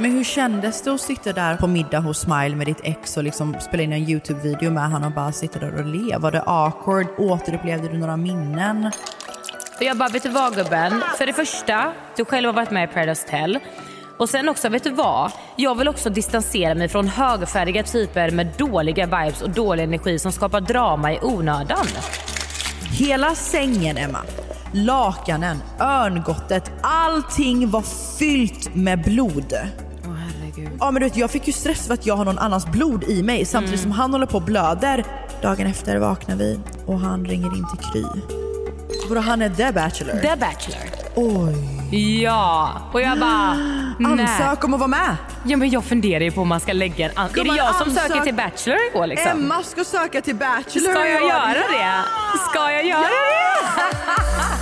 Men hur kändes det att sitta där på middag hos Smile med ditt ex och liksom spela in en Youtube-video med han och bara sitta där och le? Var det awkward? Återupplevde du några minnen? Jag bara, vet du vad gubben? För det första, du själv har varit med i Paradise Hotel. Och sen också, vet du vad? Jag vill också distansera mig från högfärdiga typer med dåliga vibes och dålig energi som skapar drama i onödan. Hela sängen Emma, lakanen, örngottet, allting var fyllt med blod. Ja men du vet jag fick ju stress för att jag har någon annans blod i mig samtidigt som han håller på och blöder. Dagen efter vaknar vi och han ringer in till Kry. Vadå han är the bachelor? The Bachelor. Oj. Ja, och jag bara... nej. Ansök om att vara med. Ja, men jag funderar ju på om man ska lägga en... An- är det jag som söker till Bachelor i år liksom? Emma ska söka till bachelor Ska i jag år. göra det? Ska jag göra det?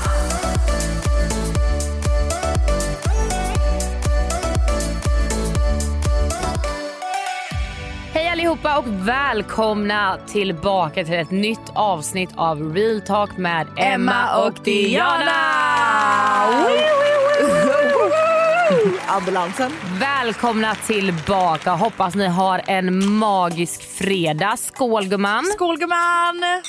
Hej allihopa och välkomna tillbaka till ett nytt avsnitt av Real Talk med Emma och Diana. Ambulansen. Välkomna tillbaka. Hoppas ni har en magisk fredag. Skål gumman. Skål gumman!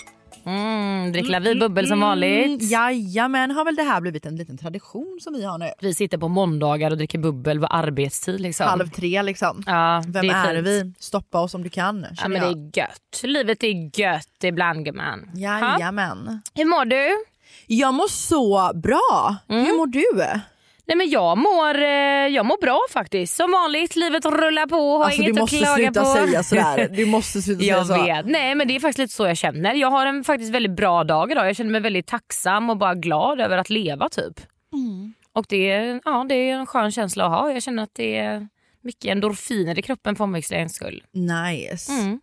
Mm, drickla vi bubbel som vanligt. Mm, jajamän, har väl det här blivit en liten tradition som vi har nu? Vi sitter på måndagar och dricker bubbel vid arbetstid. Liksom. Halv tre liksom. Ja, Vem det är, fint. vi? Stoppa oss om du kan. Ja, men det är gött. Livet är gött ibland gumman. Ha? Jajamän. Hur mår du? Jag mår så bra. Mm. Hur mår du? Nej, men jag, mår, eh, jag mår bra faktiskt. Som vanligt, livet rullar på. Har Alltså, inget du att måste klaga sluta på. säga sådär. Du måste sluta Jag säga så. vet. Nej men det är faktiskt lite så jag känner. Jag har en faktiskt väldigt bra dag idag. Jag känner mig väldigt tacksam och bara glad över att leva typ. Mm. Och det är, ja, det är en skön känsla att ha. Jag känner att det är mycket endorfiner i kroppen för omväxlingens skull. Nice. Mm.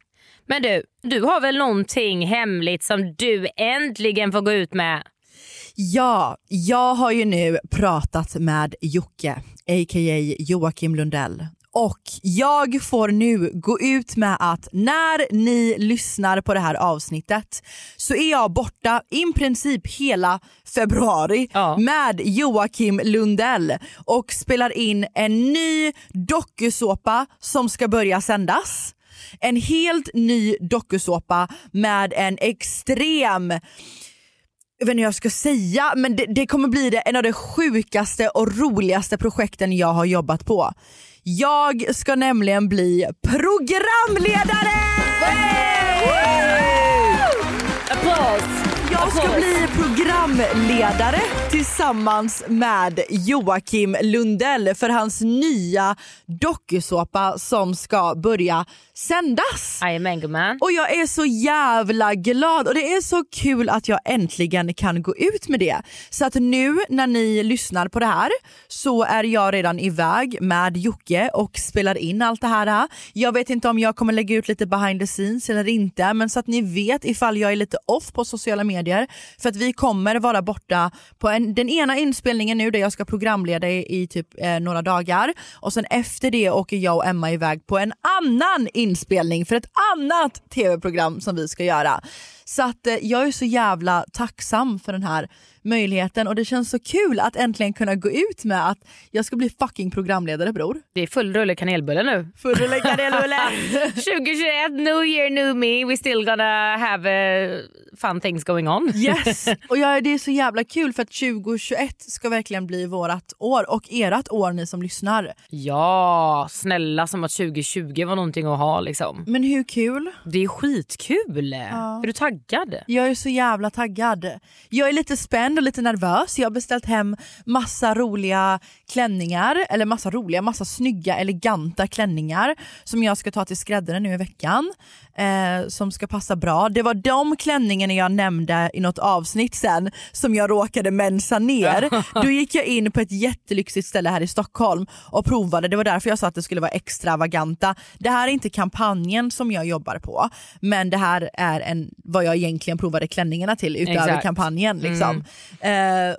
Men du, du har väl någonting hemligt som du äntligen får gå ut med? Ja, jag har ju nu pratat med Jocke, a.k.a. Joakim Lundell. Och jag får nu gå ut med att när ni lyssnar på det här avsnittet så är jag borta i princip hela februari Ja. med Joakim Lundell och spelar in en ny dokusåpa som ska börja sändas. En helt ny dokusåpa med en extrem jag vet inte hur jag ska säga, men det, det kommer bli det, en av de sjukaste och roligaste projekten jag har jobbat på. Jag ska nämligen bli programledare! Applåd! Jag ska bli programledare tillsammans med Joakim Lundell för hans nya dokusåpa som ska börja sändas. Jajamän gumman. Och jag är så jävla glad och det är så kul att jag äntligen kan gå ut med det. Så att nu när ni lyssnar på det här så är jag redan iväg med Jocke och spelar in allt det här. Jag vet inte om jag kommer lägga ut lite behind the scenes eller inte men så att ni vet ifall jag är lite off på sociala medier för att vi kommer vara borta på en, den ena inspelningen nu där jag ska programleda i, i typ eh, några dagar och sen efter det åker jag och Emma iväg på en annan inspelning för ett annat tv-program som vi ska göra. Så att eh, jag är så jävla tacksam för den här möjligheten och det känns så kul att äntligen kunna gå ut med att jag ska bli fucking programledare bror. Det är full rulle kanelbulle nu. Full rulle kanelbulle. 2021, new year, new me. We still gonna have uh, fun things going on. Yes! Och jag, det är så jävla kul för att 2021 ska verkligen bli vårat år och ert år ni som lyssnar. Ja, snälla som att 2020 var någonting att ha liksom. Men hur kul? Det är skitkul. Är du taggad taggad. Jag är så jävla taggad. Jag är lite spänd och lite nervös. Jag har beställt hem massa roliga klänningar, eller massa roliga, massa snygga eleganta klänningar som jag ska ta till skräddaren nu i veckan. Eh, som ska passa bra. Det var de klänningarna jag nämnde i något avsnitt sen som jag råkade mensa ner. Då gick jag in på ett jättelyxigt ställe här i Stockholm och provade. Det var därför jag sa att det skulle vara extravaganta. Det här är inte kampanjen som jag jobbar på men det här är en, vad jag egentligen provade klänningarna till utöver Exakt. kampanjen. Liksom. Eh,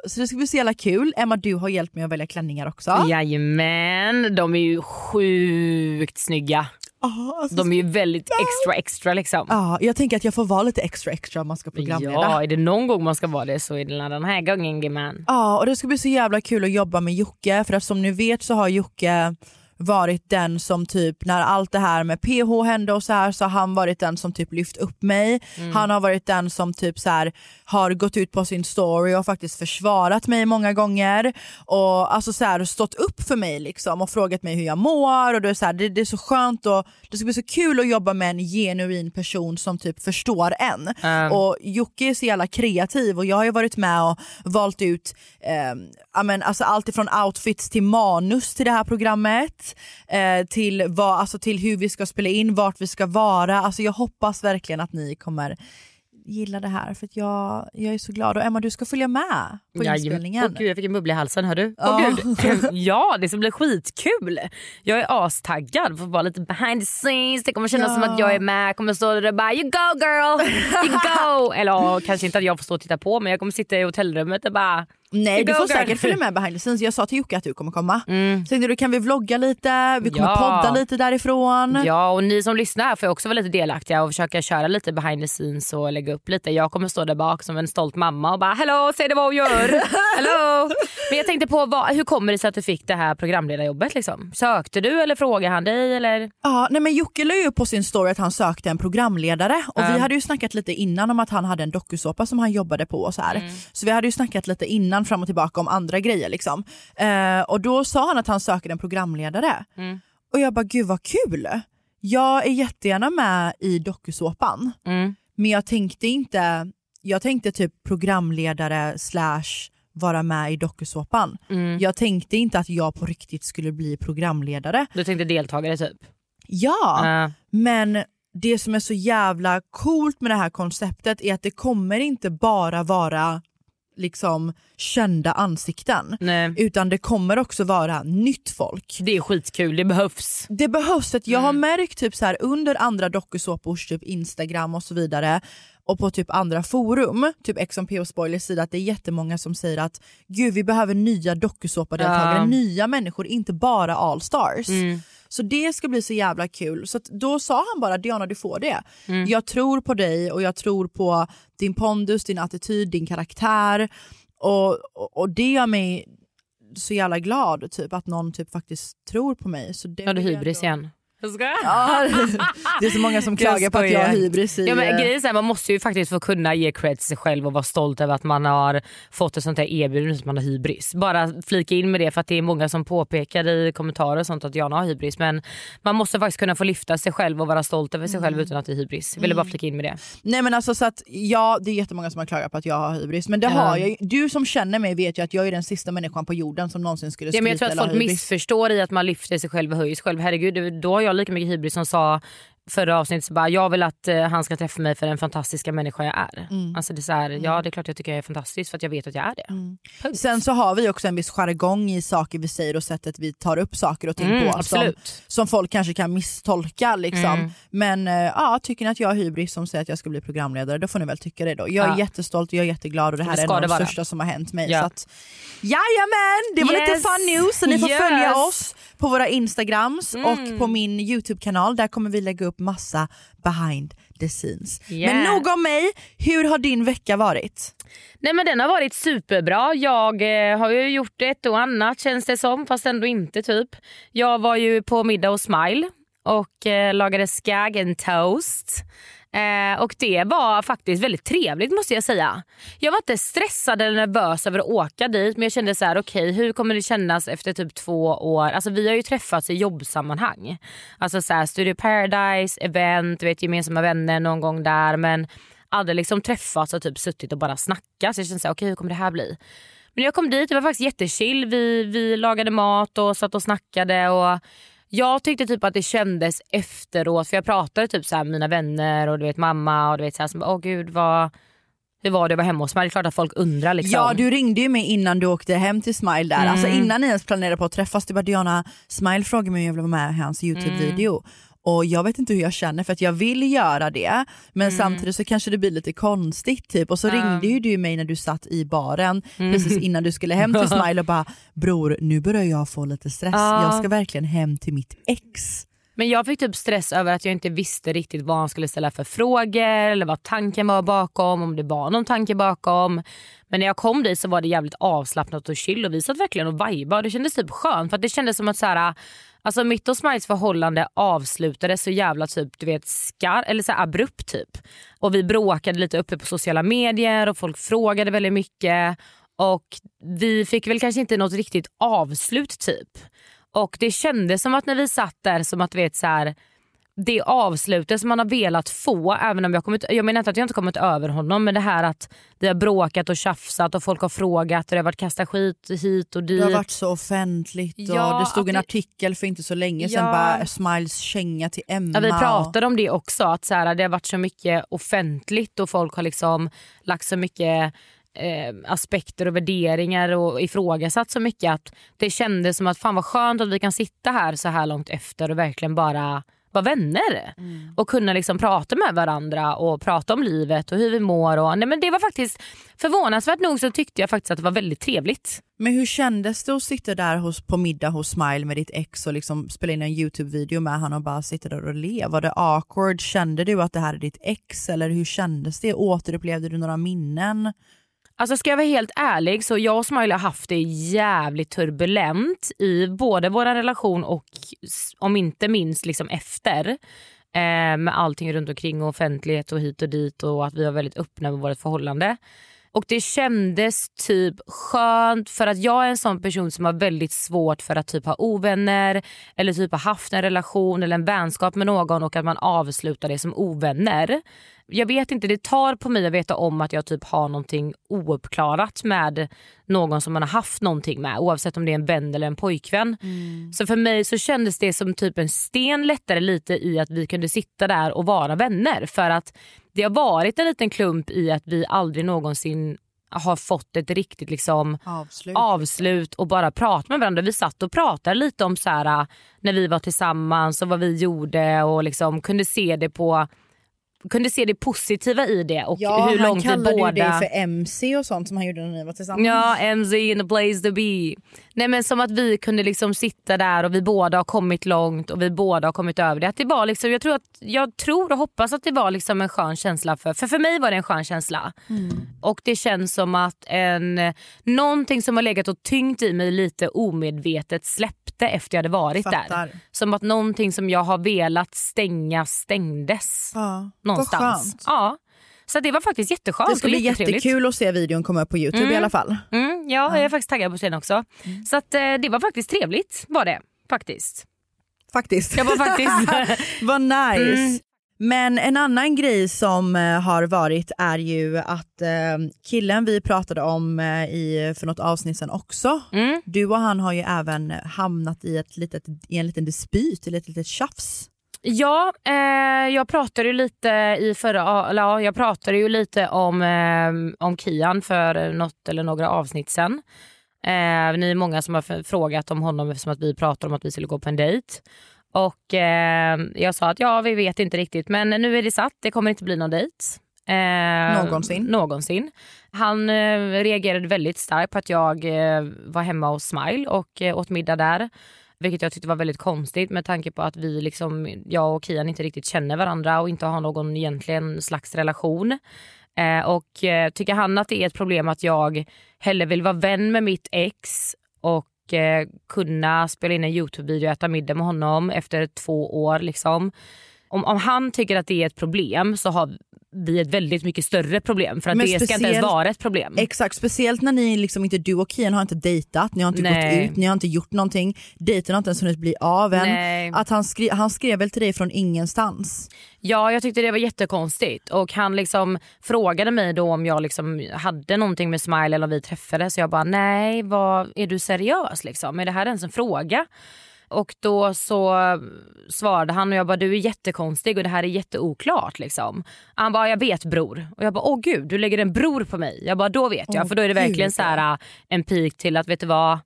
så det ska bli så jävla kul. Emma du har hjälpt mig att välja klänningar också. Jajamän, de är ju sjukt snygga. Ja, alltså, De är ju väldigt extra extra liksom. ja, jag tänker att jag får vara lite extra extra om man ska programleda. Ja, är det någon gång man ska vara det så är det den här gången gumman. Ja och det ska bli så jävla kul att jobba med Jocke för att som ni vet så har Jocke varit den som typ när allt det här med PH hände och så här så har han varit den som typ lyft upp mig. Han har varit den som typ så här har gått ut på sin story och faktiskt försvarat mig många gånger. Och alltså så här stått upp för mig liksom och frågat mig hur jag mår. Och det är, så här, det, det är så skönt och det ska bli så kul att jobba med en genuin person som typ förstår en. Och Jocke är så jävla kreativ och jag har ju varit med och valt ut eh, ja, men, alltså allt ifrån outfits till manus till det här programmet eh, till, vad, alltså till hur vi ska spela in, vart vi ska vara. Alltså jag hoppas verkligen att ni kommer gilla det här för jag, jag är så glad och Emma du ska följa med på inspelningen. Åh gud jag fick en bubbla i halsen hör du. Ja. Åh, gud. ja det ska bli skitkul. Jag är astaggad för att vara lite behind the scenes. Det kommer kännas Ja. som att jag är med. Jag kommer stå där och bara you go girl, you go. Eller ja, kanske inte att jag får stå och titta på men jag kommer sitta i hotellrummet och bara Nej du får säkert följa med behind the scenes. Jag sa till Jocke att du kommer komma. Tänkte du kan vi vlogga lite, vi kommer Mm. Ja. podda lite därifrån. Ja och ni som lyssnar får också vara lite delaktiga och försöka köra lite behind the scenes och lägga upp lite. Jag kommer stå där bak som en stolt mamma och bara hello säg det vad hon gör. hello. Men jag tänkte på vad, hur kommer det sig att du fick det här programledarjobbet liksom? Sökte du eller frågade han dig eller? Ja, nej men Jocke la ju upp på sin story att han sökte en programledare och vi hade ju snackat lite innan om att han hade en dokusåpa som han jobbade på och så här. Mm. Så vi hade ju snackat lite innan fram och tillbaka om andra grejer liksom. Eh, och då sa han att han söker en programledare. Mm. Och jag bara gud vad kul. Jag är jättegärna med i dokusåpan Mm. men jag tänkte inte, jag tänkte typ programledare slash vara med i dokusåpan. Mm. Jag tänkte inte att jag på riktigt skulle bli programledare. Du tänkte deltagare typ? Ja, Ja. men det som är så jävla coolt med det här konceptet är att det kommer inte bara vara liksom kända ansikten nej. utan det kommer också vara nytt folk. Det är skitkul, det behövs. Det behövs, att jag har märkt typ så här under andra dokusåpors typ Instagram och så vidare och på typ andra forum, typ XMP och Spoilers sida, att det är jättemånga som säger att gud vi behöver nya dokusåpadeltagare, Ja. nya människor, inte bara all stars. Mm. Så det ska bli så jävla kul. Så då sa han bara Diana du får det. Mm. Jag tror på dig och jag tror på din pondus, din attityd, din karaktär och, och, och det gör mig så jävla glad typ att någon typ faktiskt tror på mig. Så det Har du hybris ändå- igen? Jag skojar. Ja, det är så många som klagar på att jag har hybris i... Ja, men eh, grejen är man måste ju faktiskt få kunna ge cred till sig själv och vara stolt över att man har fått ett sånt här erbjudande som man har hybris. Bara flika in med det för att det är många som påpekar i kommentarer och sånt att Jana har hybris men man måste faktiskt kunna få lyfta sig själv och vara stolt över sig själv utan att det är hybris. Jag ville bara flika in med det. Nej men alltså så att ja, det är jättemånga som har klagat på att jag har hybris men det Ja. har jag Du som känner mig vet ju att jag är den sista människan på jorden som någonsin skulle Ja, men jag skryta tror att folk hybris. missförstår i att man lyfter sig själv och höjer sig själv. Herregud, då har jag lika mycket hybris som sa förra avsnittet så bara, jag vill att eh, han ska träffa mig för den fantastiska människa jag är. Mm. Alltså det är så här, Ja det är klart jag tycker jag är fantastisk för att jag vet att jag är det. Punkt. Sen så har vi också en viss jargong i saker vi säger och sättet vi tar upp saker och ting Mm, på som, som folk kanske kan misstolka. Liksom. Mm. Men eh, ja, tycker ni att jag har hybris som säger att jag ska bli programledare då får ni väl tycka det då. Jag är Ja. jättestolt och jag är jätteglad och det här Det är en av det de vara. största som har hänt mig. Ja. Så att, jajamän, det var lite Yes. fun news så ni får Yes. följa oss på våra instagrams Mm. och på min youtube-kanal. Där kommer vi lägga upp massa behind the scenes. Yeah. Men nog om mig, hur har din vecka varit? Nej men den har varit superbra. Jag eh, har ju gjort ett och annat känns det som fast ändå inte typ. Jag var ju på middag hos Smile och eh, lagade skagen toast. Eh, och det var faktiskt väldigt trevligt måste jag säga. Jag var inte stressad eller nervös över att åka dit men jag kände så här: okej hur kommer det kännas efter typ två år? Alltså vi har ju träffats i jobbsammanhang. Alltså så här, Studio Paradise, event, vet, gemensamma vänner någon gång där men aldrig liksom träffats och typ suttit och bara snackat. Så jag kände såhär, okej okay, hur kommer det här bli? Men när jag kom dit, det var faktiskt jättechill. Vi, vi lagade mat och satt och snackade. Och jag tyckte typ att det kändes efteråt, för jag pratade typ så med mina vänner och du vet mamma och du vet så här, som, åh gud vad hur var det att vara hemma hos mig? Det är klart att folk undrar. Liksom. Ja du ringde ju mig innan du åkte hem till Smile där. Mm. Alltså innan ni ens planerade på att träffas. Du bara Diana, Smile frågade mig om jag ville vara med i hans YouTube-video. Mm. Och jag vet inte hur jag känner för att jag vill göra det men mm. samtidigt så kanske det blir lite konstigt typ. Och så mm. ringde ju du mig när du satt i baren mm. precis innan du skulle hem till Smile och bara bror nu börjar jag få lite stress, jag ska verkligen hem till mitt ex. Men jag fick typ stress över att jag inte visste riktigt vad han skulle ställa för frågor eller vad tanken var bakom, om det var någon tanke bakom. Men när jag kom dit så var det jävligt avslappnat och chill och vi satt verkligen och vibade och det kändes typ skönt för det kändes som att så här, alltså mitt och Smiles förhållande avslutades så jävla typ du vet skar eller så abrupt typ. Och vi bråkade lite uppe på sociala medier och folk frågade väldigt mycket och vi fick väl kanske inte något riktigt avslut typ. Och det kändes som att när vi satt där som att vet så här, det avslutet som man har velat få, även om jag kommit, jag menar inte att jag inte kommit över honom men det här att vi har bråkat och tjafsat och folk har frågat och det har varit kasta skit hit och dit. Det har varit så offentligt ja, och det stod en det... artikel för inte så länge sedan bara Smiles känga till Emma. Ja, vi pratade om det också att så här, det har varit så mycket offentligt och folk har liksom lagt så mycket eh, aspekter och värderingar och ifrågasatt så mycket att det kändes som att fan vad skönt att vi kan sitta här så här långt efter och verkligen bara vara vänner. Mm. Och kunna liksom prata med varandra och prata om livet och hur vi mår. Och, nej men det var faktiskt Förvånansvärt nog så tyckte jag faktiskt att det var väldigt trevligt. Men hur kändes det att sitta där hos, på middag hos Smile med ditt ex och liksom spela in en YouTube-video med honom och bara sitta där och le? Var det awkward? Kände du att det här är ditt ex eller hur kändes det? Återupplevde du några minnen? Alltså ska jag vara helt ärlig så jag och Smiley har haft det jävligt turbulent i både vår relation och om inte minst liksom efter. Eh, med allting runt omkring och offentlighet och hit och dit och att vi var väldigt öppna med vårt förhållande. Och det kändes typ skönt för att jag är en sån person som har väldigt svårt för att typ ha ovänner eller typ ha haft en relation eller en vänskap med någon och att man avslutar det som ovänner jag vet inte, det tar på mig att veta om att jag typ har någonting ouppklarat med någon som man har haft någonting med oavsett om det är en vän eller en pojkvän. Mm. Så för mig så kändes det som typ en sten lättare lite i att vi kunde sitta där och vara vänner för att det har varit en liten klump i att vi aldrig någonsin har fått ett riktigt liksom avslut. avslut och bara prata med varandra. Vi satt och pratade lite om så här, när vi var tillsammans och vad vi gjorde och liksom kunde se det på kunde se det positiva i det och ja, hur långt vi båda... han kallade ju dig för MC och sånt som han gjorde när ni var tillsammans. Ja, MC in the place to be. Nej men som att vi kunde liksom sitta där och vi båda har kommit långt och vi båda har kommit över det. Att det var liksom, jag, tror att, jag tror och hoppas att det var liksom en skön känsla. För, för, för mig var det en skön känsla. Mm. Och det känns som att en, någonting som har legat och tyngt i mig lite omedvetet släppte efter jag hade varit Fattar. där. Som att någonting som jag har velat stänga stängdes. Ja, någonstans. Ja. Så det var faktiskt jätteskönt. Det ska bli jättekul att se videon komma upp på Youtube mm. i alla fall. Mm, ja, jag är faktiskt taggad på den också. Mm. Så att, eh, det var faktiskt trevligt var det. Faktiskt. Faktiskt. Jag var faktiskt. Vad nice. Mm. Men en annan grej som eh, har varit är ju att eh, killen vi pratade om i, för något avsnitt sen också, mm. du och han har ju även hamnat i, ett litet, i en liten dispyt, eller ett litet tjafs. Ja, eh, jag pratade ju lite i förra, ja, jag pratade ju lite om, eh, om Kian för något eller några avsnitt sen. Eh, ni är många som har frågat om honom eftersom att vi pratade om att vi skulle gå på en dejt. Och eh, jag sa att ja, vi vet inte riktigt men nu är det satt, det kommer inte bli någon dejt. Eh, någonsin. någonsin. Han eh, reagerade väldigt starkt på att jag eh, var hemma hos Smile och eh, åt middag där. Vilket jag tyckte var väldigt konstigt med tanke på att vi liksom, jag och Kian inte riktigt känner varandra och inte har någon egentligen slags relation. Eh, och eh, tycker han att det är ett problem att jag hellre vill vara vän med mitt ex och eh, kunna spela in en Youtube-video och äta middag med honom efter två år. Liksom. Om, om han tycker att det är ett problem så har bli ett väldigt mycket större problem för att Men det ska inte ens vara ett problem. Exakt, speciellt när ni liksom inte, du och Kian har inte dejtat, ni har inte Nej. gått ut, ni har inte gjort någonting, dejten har inte ens hunnit bli av än. Nej. Att han, skri- han skrev väl till dig från ingenstans? Ja jag tyckte det var jättekonstigt och han liksom frågade mig då om jag liksom hade någonting med Smile eller om vi träffades så jag bara nej vad, är du seriös liksom? Är det här ens en fråga? Och då så svarade han och jag bara du är jättekonstig och det här är jätteoklart liksom. Han bara jag vet bror och jag bara åh gud du lägger en bror på mig. Jag bara då vet jag Åh, för då är det verkligen gud. så här äh, en pik till att vet du vad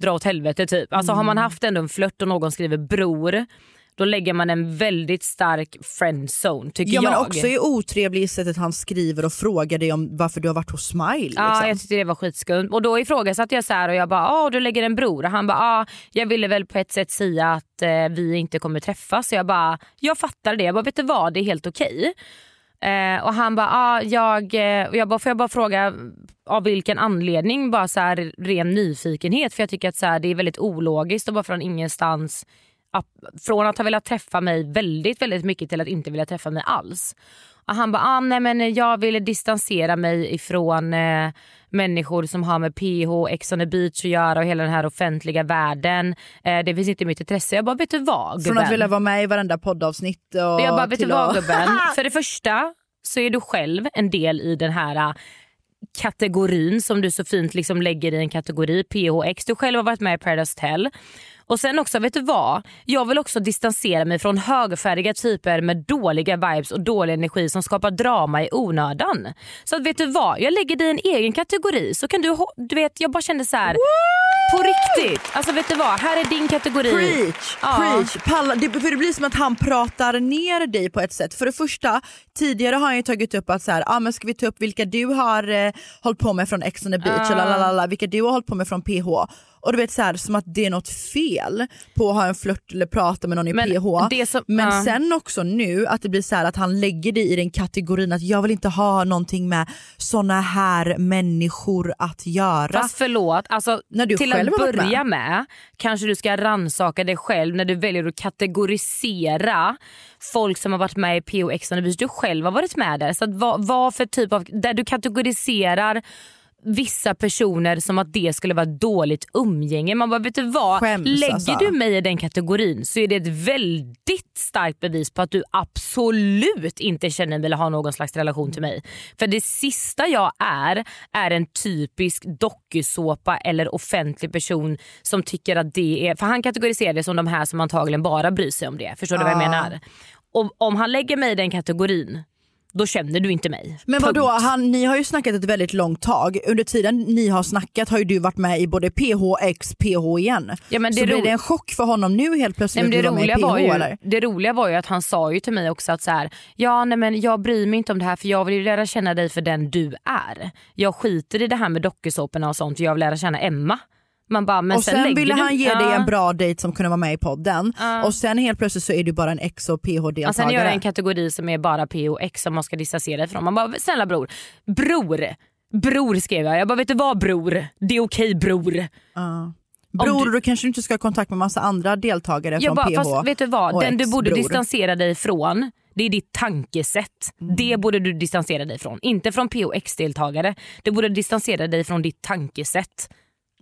dra åt helvete typ. Alltså har man Mm. haft ändå en flört och någon skriver bror då lägger man en väldigt stark friendzone tycker Ja men jag. också är otrevlig i sättet han skriver och frågar dig om varför du har varit hos Smile. Liksom. Ja, jag tyckte det var skitskumt. Och då ifrågasatte jag så här och jag bara, ah, du lägger en bror. Och han bara, ah, jag ville väl på ett sätt säga att eh, vi inte kommer träffas. Så jag bara, jag fattar det. Jag bara, vet du vad, det är helt okej. Eh, och han bara, ah, jag, eh, och jag bara, får jag bara fråga av vilken anledning? Bara så här ren nyfikenhet. För jag tycker att så här, det är väldigt ologiskt och bara från ingenstans att- från att ha velat träffa mig väldigt väldigt mycket till att inte vilja träffa mig alls. Och han bara, ah, nej men jag ville distansera mig ifrån eh, människor som har med PH, Ex on the beach att göra och hela den här offentliga världen. Eh, det finns inte mitt intresse. Jag bara, vet du vad Från gubben? att vilja vara med i varenda poddavsnitt och jag bara, vet du vad gubben? För det första så är du själv en del i den här äh, kategorin som du så fint liksom lägger i en kategori, PHX. Du själv har varit med i Paradise Hotel. Och sen också, vet du vad? Jag vill också distansera mig från högfärdiga typer med dåliga vibes och dålig energi som skapar drama i onödan. Så att vet du vad? Jag lägger dig i en egen kategori så kan du, du vet jag bara kände så här. På riktigt, alltså vet du vad? Här är din kategori. Preach, Ja. preach. Palla, det, för det blir som att han pratar ner dig på ett sätt. För det första, tidigare har han ju tagit upp att så här, ah, men ska vi ta upp vilka du har eh, hållit på med från Ex on the beach, lalalala, vilka du har hållit på med från PH. Och du vet så här, som att det är något fel på att ha en flört eller prata med någon i Men PH. det som- men ja. sen också nu att det blir så här att han lägger dig i den kategorin att jag vill inte ha någonting med såna här människor att göra. Fast förlåt, alltså, När du till själv att börja med. kanske du ska rannsaka dig själv när du väljer att kategorisera folk som har varit med i POX och du själv har varit med där. Så att vad, vad för typ av, där du kategoriserar vissa personer som att det skulle vara dåligt umgänge. Man bara vet du vad, Skäms, lägger alltså. du mig i den kategorin så är det ett väldigt starkt bevis på att du absolut inte känner eller har någon slags relation till mig. För det sista jag är, är en typisk dokusåpa eller offentlig person som tycker att det är, för han kategoriserar det som de här som antagligen bara bryr sig om det. Förstår du vad jag Ja. menar? Och om han lägger mig i den kategorin, då känner du inte mig. Men vadå, han, ni har ju snackat ett väldigt långt tag. Under tiden ni har snackat har ju du varit med i både PH, X, PH igen. Ja, men det så blir det en chock för honom nu helt plötsligt Nej, det, var roliga PH var ju, eller? det roliga var ju att han sa ju till mig också att så här, ja nej men jag bryr mig inte om det här för jag vill ju lära känna dig för den du är. Jag skiter i det här med dokusåporna och sånt jag vill lära känna Emma. Man bara, men och sen, lägger ville du- han ge dig Ja. en bra dejt som kunde vara med i podden och sen helt plötsligt så är du bara en X och Ja, sen gör PH-deltagare. jag en kategori som är bara P och X som man ska distansera ifrån. Man bara, snälla bror. Bror. Bror skrev jag. Jag bara, vet du vad bror? Det är okej bror. Ja. Bror, du- då kanske du inte ska ha kontakt med massa andra deltagare Jag från bara, PH fast vet du vad? och Den du borde distansera dig ifrån det är ditt tankesätt. Mm. Det borde du distansera dig ifrån. Inte från P och X-deltagare. Du borde distansera dig från ditt tankesätt.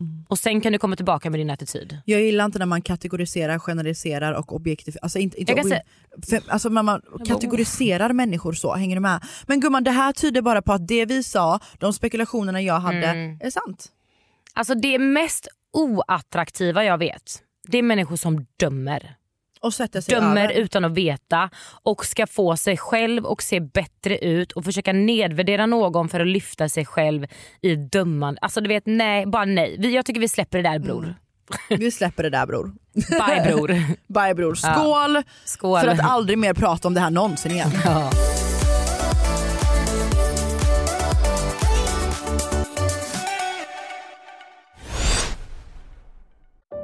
Mm. Och sen kan du komma tillbaka med din attityd. Jag gillar inte när man kategoriserar, generaliserar och objektiv... Alltså, inte, inte för, alltså när man kategoriserar människor så, hänger du med? Men gumman det här tyder bara på att det vi sa, de spekulationerna jag hade, Mm. är sant. Alltså det mest oattraktiva jag vet, det är människor som dömer. Och sätter sig dömer över. utan att veta och ska få sig själv och se bättre ut och försöka nedvärdera någon för att lyfta sig själv i dömande. Alltså du vet, nej, bara nej. Jag tycker vi släpper det där bror. Vi släpper det där bror. Bye bror. Bye bror. Skål, Skål. för att aldrig mer prata om det här någonsin igen. Ja.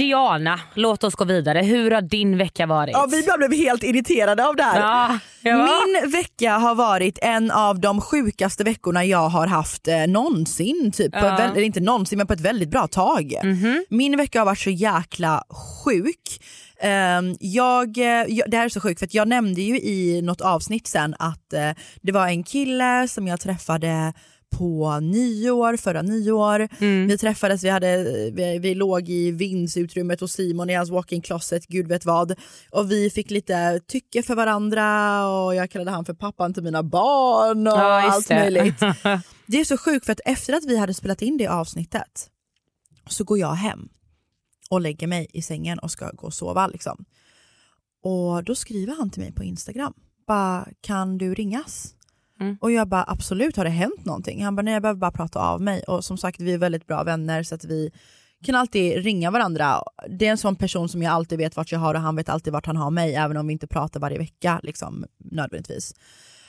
Diana, låt oss gå vidare. Hur har din vecka varit? Ja, vi bara blev helt irriterade av det här. Ja, ja. Min vecka har varit en av de sjukaste veckorna jag har haft eh, någonsin. Typ. På Ja. väl, eller inte någonsin men på ett väldigt bra tag. Mhm. Min vecka har varit så jäkla sjuk. Ehm, jag, eh, jag, det här är så sjukt för att jag nämnde ju i något avsnitt sen att eh, det var en kille som jag träffade på nyår, förra nyår. Vi träffades, vi, hade, vi, vi låg i vindsutrymmet hos Simon i hans walk-in closet, gud vet vad. Och vi fick lite tycke för varandra och jag kallade han för pappan till mina barn och Ja, allt det. möjligt. Det är så sjukt för att efter att vi hade spelat in det avsnittet så går jag hem och lägger mig i sängen och ska gå och sova. Liksom. Och då skriver han till mig på Instagram, bara kan du ringas? Mm. Och jag bara absolut, har det hänt någonting? Han bara nej jag behöver bara prata av mig. Och som sagt vi är väldigt bra vänner så att vi kan alltid ringa varandra. Det är en sån person som jag alltid vet vart jag har och han vet alltid vart han har mig även om vi inte pratar varje vecka liksom, nödvändigtvis.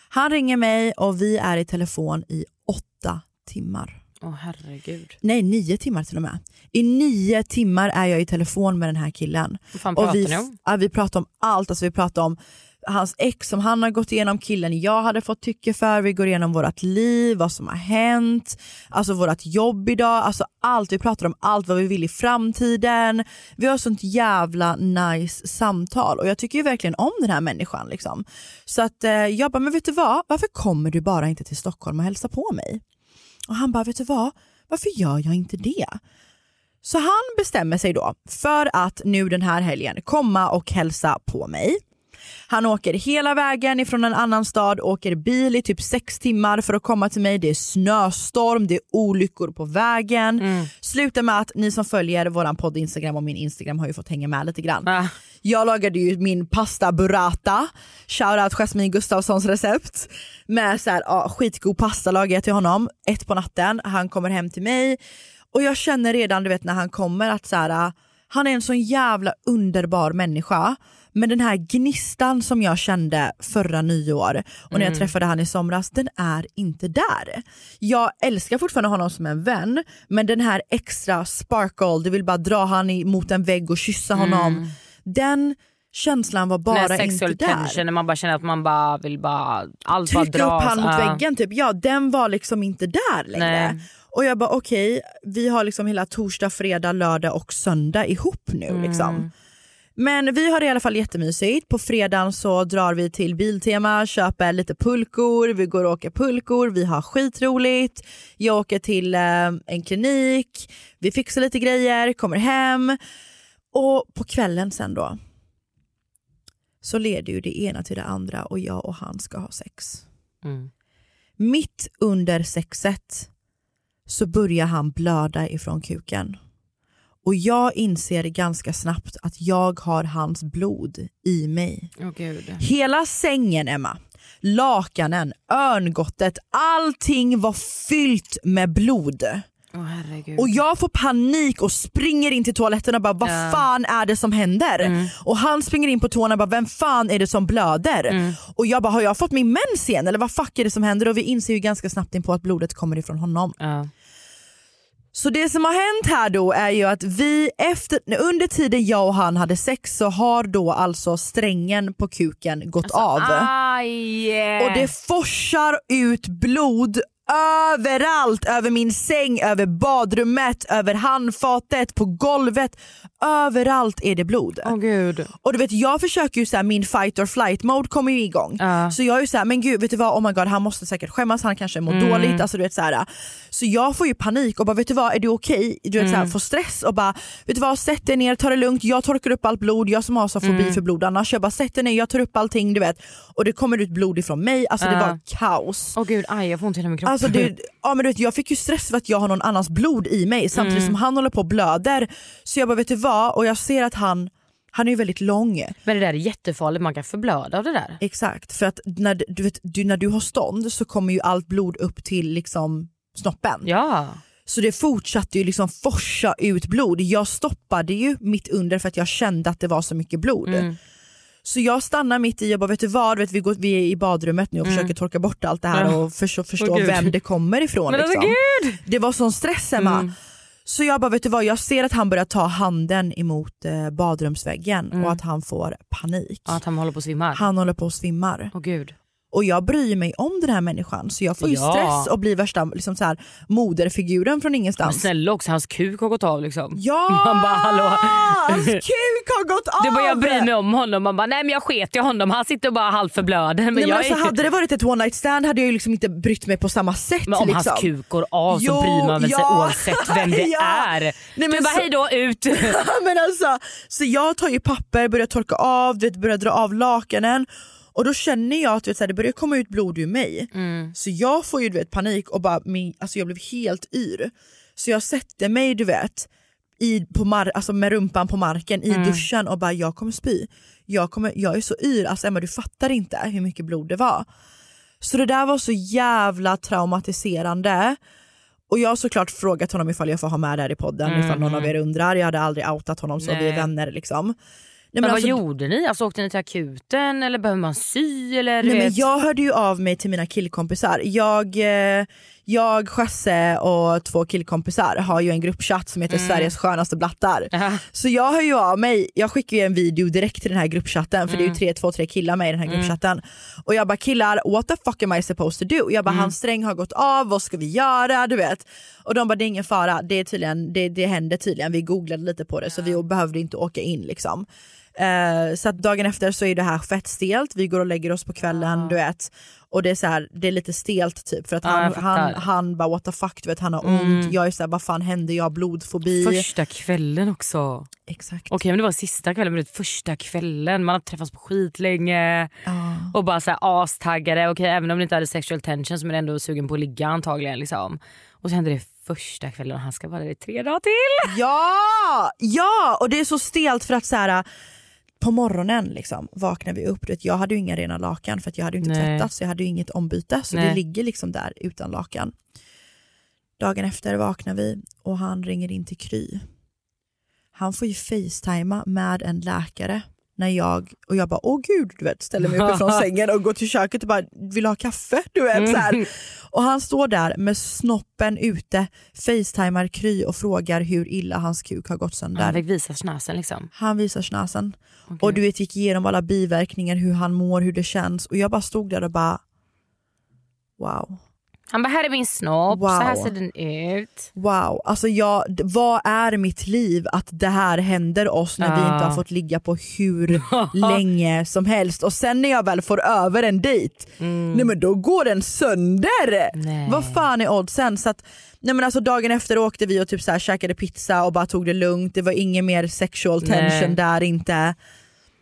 Han ringer mig och vi är i telefon i åtta timmar. Åh herregud. Nej, nio timmar till och med. I nio timmar är jag i telefon med den här killen. Vad fan Och pratar vi, ni om? ja, vi pratar om allt. Alltså, vi pratar om hans ex som han har gått igenom, killen jag hade fått tycke för. Vi går igenom vårt liv, vad som har hänt, alltså vårt jobb idag. Alltså allt. Vi pratar om allt vad vi vill i framtiden. Vi har sånt jävla nice samtal och jag tycker ju verkligen om den här människan. Liksom. Så att eh, jag bara, men vet du vad? Varför kommer du bara inte till Stockholm och hälsa på mig? Och han bara, vet du vad? Varför gör jag inte det? Så han bestämmer sig då för att nu den här helgen komma och hälsa på mig. Han åker hela vägen ifrån en annan stad, åker bil i typ sex timmar för att komma till mig. Det är snöstorm, det är olyckor på vägen. Slutar med att ni som följer våran podd Instagram och min Instagram har ju fått hänga med lite grann. Ah. Jag lagade ju min pasta burrata, shoutout Jasmine Gustafssons recept. Med så här, ja, skitgod pasta lagade jag till honom, ett på natten. Han kommer hem till mig och jag känner redan du vet när han kommer att så här, han är en sån jävla underbar människa. Men den här gnistan som jag kände förra nyår och när jag träffade han i somras, den är inte där. Jag älskar fortfarande honom som en vän, men den här extra sparkle, du vill bara dra han mot en vägg och kyssa honom. Den känslan var bara inte där. tension när man bara känner att man bara vill bara, allt bara Trycka upp dras. han mot väggen typ, ja den var liksom inte där längre. Nej. Och jag bara okej, vi har liksom hela torsdag, fredag, lördag och söndag ihop nu Mm. liksom. Men vi har det i alla fall jättemysigt. På fredagen så drar vi till Biltema, köper lite pulkor, vi går och åker pulkor, vi har skitroligt. Jag åker till eh, en klinik, vi fixar lite grejer, kommer hem. Och på kvällen sen då så leder ju det ena till det andra och jag och han ska ha sex. Mm. Mitt under sexet så börjar han blöda ifrån kuken. Och jag inser ganska snabbt att jag har hans blod i mig. Åh gud. Hela sängen Emma, lakanen, örngottet, allting var fyllt med blod. Herregud. Och jag får panik och springer in till toaletten och bara vad Ja. fan är det som händer? Mm. Och han springer in på tårna och bara vem fan är det som blöder? Mm. Och jag bara har jag fått min mens igen eller vad fuck är det som händer? Och vi inser ju ganska snabbt in på att blodet kommer ifrån honom. Ja. Så det som har hänt här då är ju att vi efter, under tiden jag och han hade sex så har då alltså strängen på kuken gått Alltså, av. Aj! Och det forsar ut blod överallt. Över min säng, över badrummet, över handfatet, på golvet. Överallt är det blod. Åh gud. Och du vet jag försöker ju såhär, min fight or flight mode kommer ju igång. Ja. Så jag är ju såhär, men gud vet du vad, oh my god han måste säkert skämmas, han kanske mår Mm. dåligt. Alltså, du vet, såhär. Så jag får ju panik och bara vet du vad, är du okej? Du vet, Mm. såhär, får stress och bara vet du vad, sätt dig ner, ta det lugnt, jag torkar upp allt blod, jag som har så fobi Mm. för blod annars. Jag bara sätt dig ner, jag tar upp allting du vet. Och det kommer ut blod ifrån mig, alltså det Ja. var kaos. Åh gud, aj jag får ont i hela min kropp. Alltså det, ja, men du vet, jag fick ju stress för att jag har någon annans blod i mig samtidigt Mm. som han håller på och blöder. Så jag bara vet du vad, och jag ser att han, han är ju väldigt lång. Men det där är jättefarligt, man kan förblöda av det där. Exakt, för att när du, vet, du, när du har stånd så kommer ju allt blod upp till liksom snoppen. Ja. Så det fortsatte ju liksom forsa ut blod. Jag stoppade ju mitt under för att jag kände att det var så mycket blod. Mm. Så jag stannar mitt i och bara vet du vad, vet, vi, går, vi är i badrummet nu och Mm. försöker torka bort allt det här och förstå, förstå gud. vem det kommer ifrån. Liksom. gud! Det var sån stress Emma. Mm. Så jag bara vet du vad, jag ser att han börjar ta handen emot eh, badrumsväggen Mm. och att han får panik. Ja, att han håller på att svimma. Han håller på att svimmar. Åh gud. Och jag bryr mig om den här människan så jag får ju Ja. stress och blir värsta liksom så här, moderfiguren från Men ingenstans. snälla också, hans kuk har gått av liksom. Ja! Man bara hallå. Hans kuk har gått av! Du bara jag bryr mig om honom. Man bara nej men jag sket i honom. Han sitter och bara halvt förblöder. Men, Nej, men alltså, är... hade det varit ett one night stand hade jag ju liksom inte brytt mig på samma sätt. men om liksom. hans kuk går av så Jo, bryr man väl sig ja. oavsett vem det Ja. är. Nej, du men bara så- hej då ut. men alltså, så jag tar ju papper, börjar torka av, du vet, börjar dra av lakanen och då känner jag att vet, så här, det börjar komma ut blod ur mig. Mm. Så jag får ju du vet, panik och bara, min, alltså, jag blev helt yr. Så jag sätter mig du vet i, på mar- alltså, med rumpan på marken i Mm. duschen och bara jag kommer spy. Jag, kommer, jag är så yr, alltså Emma du fattar inte hur mycket blod det var. Så det där var så jävla traumatiserande. Och jag har såklart frågat honom ifall jag får ha med det här i podden ifall någon av er undrar. Jag hade aldrig outat honom så, vi är Nej. vänner liksom. Nej, Men, vad alltså, gjorde ni? Alltså, åkte ni till akuten eller behöver man sy? Eller, Nej, men jag hörde ju av mig till mina killkompisar. Jag, eh, jag, Chasse och två killkompisar har ju en gruppchatt som heter Sveriges skönaste blattar. Ja. Så jag hör ju av mig, jag skickar ju en video direkt till den här gruppchatten för det är ju tre, två, tre killar med i den här gruppchatten. Och jag bara killar, what the fuck am I supposed to do? Jag bara hans sträng har gått av, vad ska vi göra? Du vet. Och de bara det är ingen fara, det, är tydligen, det, det händer tydligen, vi googlade lite på det så vi behövde inte åka in liksom. Eh, så att dagen efter så är det här fett stelt, vi går och lägger oss på kvällen du vet. Och det är, så här, det är lite stelt typ för att Ja, han, han, han bara what the fuck du vet han har ont, jag är såhär vad fan hände, jag har blodfobi. Första kvällen också. Exakt. Okej men det var sista kvällen men första kvällen. Man har träffats på skitlänge Ja. och bara så här astaggade. Okej även om det inte hade sexual tension så är man ändå sugen på att ligga antagligen. Liksom. Och så hände det första kvällen och han ska vara där i tre dagar till. Ja! Ja! Och det är så stelt för att så här, på morgonen liksom, vaknar vi upp. Vet, jag hade ju inga rena lakan för att jag hade ju inte Nej. tvättat så jag hade ju inget ombyte. Så Nej. det ligger liksom där utan lakan. Dagen efter vaknar vi och han ringer in till Kry. Han får ju facetima med en läkare när jag, och jag bara åh gud, du vet, ställer mig uppifrån sängen och går till köket och bara vill ha kaffe? Du vet, så här. Och han står där med snoppen ute, facetimar Kry och frågar hur illa hans kuk har gått sönder. Han fick visa snasen liksom. Han visar snasen. Okej. Och du vet gick igenom alla biverkningar, hur han mår, hur det känns. Och jag bara stod där och bara wow. Han bara här är min snopp, Wow. så här ser den ut. Wow, alltså jag, vad är mitt liv att det här händer oss när vi Ja. inte har fått ligga på hur länge som helst och sen när jag väl får över en dejt, nej men då går den sönder! Nej. Vad fan är oddsen? Så att, nej men alltså dagen efter åkte vi och typ så här käkade pizza och bara tog det lugnt, det var ingen mer sexual tension Nej. där inte.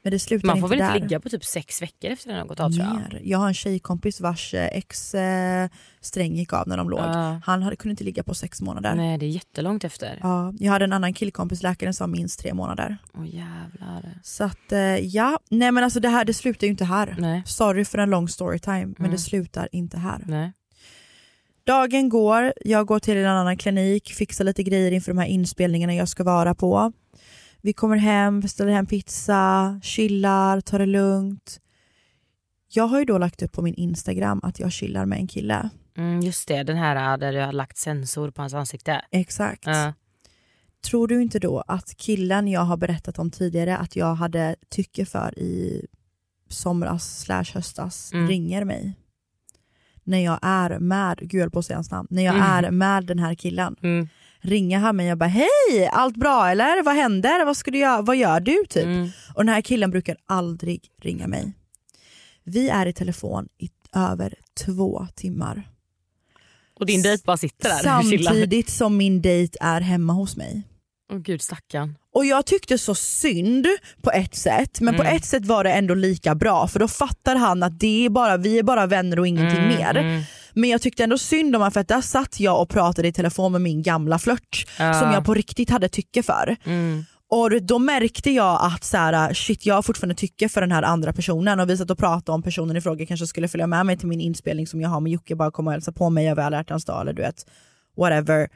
Men det slutar Man får inte väl där. inte ligga på typ sex veckor efter den har gått av tror jag. Jag har en tjejkompis vars eh, ex eh, sträng gick av när de låg. Ja. Han hade, kunde inte ligga på sex månader. Nej det är jättelångt efter. Ja, jag hade en annan killkompis, läkaren sa minst tre månader. Åh jävlar. Så att eh, ja, nej men alltså det här det slutar ju inte här. Nej. Sorry för en lång storytime men Mm. det slutar inte här. Nej. Dagen går, jag går till en annan klinik, fixar lite grejer inför de här inspelningarna jag ska vara på. Vi kommer hem, beställer hem pizza, chillar, tar det lugnt. Jag har ju då lagt upp på min Instagram att jag chillar med en kille. Mm, just det, den här där du har lagt sensor på hans ansikte. Exakt. Ja. Tror du inte då att killen jag har berättat om tidigare att jag hade tycke för i somras slash höstas Mm. ringer mig när jag är med, gud jag på att säga hans namn, när jag är med den här killen. Ringer han mig och bara hej, allt bra eller? Vad händer? Vad, ska du göra? Vad gör du? Typ. Mm. Och den här killen brukar aldrig ringa mig. Vi är i telefon i över två timmar. Och din dejt bara sitter där. Samtidigt som min dejt är hemma hos mig. Åh gud stackarn. Och jag tyckte så synd på ett sätt, men på Mm. ett sätt var det ändå lika bra för då fattar han att det är bara, vi är bara vänner och ingenting Mm, mer. Men jag tyckte ändå synd om honom för att där satt jag och pratade i telefon med min gamla flört som jag på riktigt hade tycke för. Mm. Och då märkte jag att så här, shit jag har fortfarande tycke för den här andra personen och vi satt och pratade om personen i fråga kanske skulle följa med mig till min inspelning som jag har med Jocke, bara komma och hälsa på mig över alla hjärtans dag eller du vet, whatever.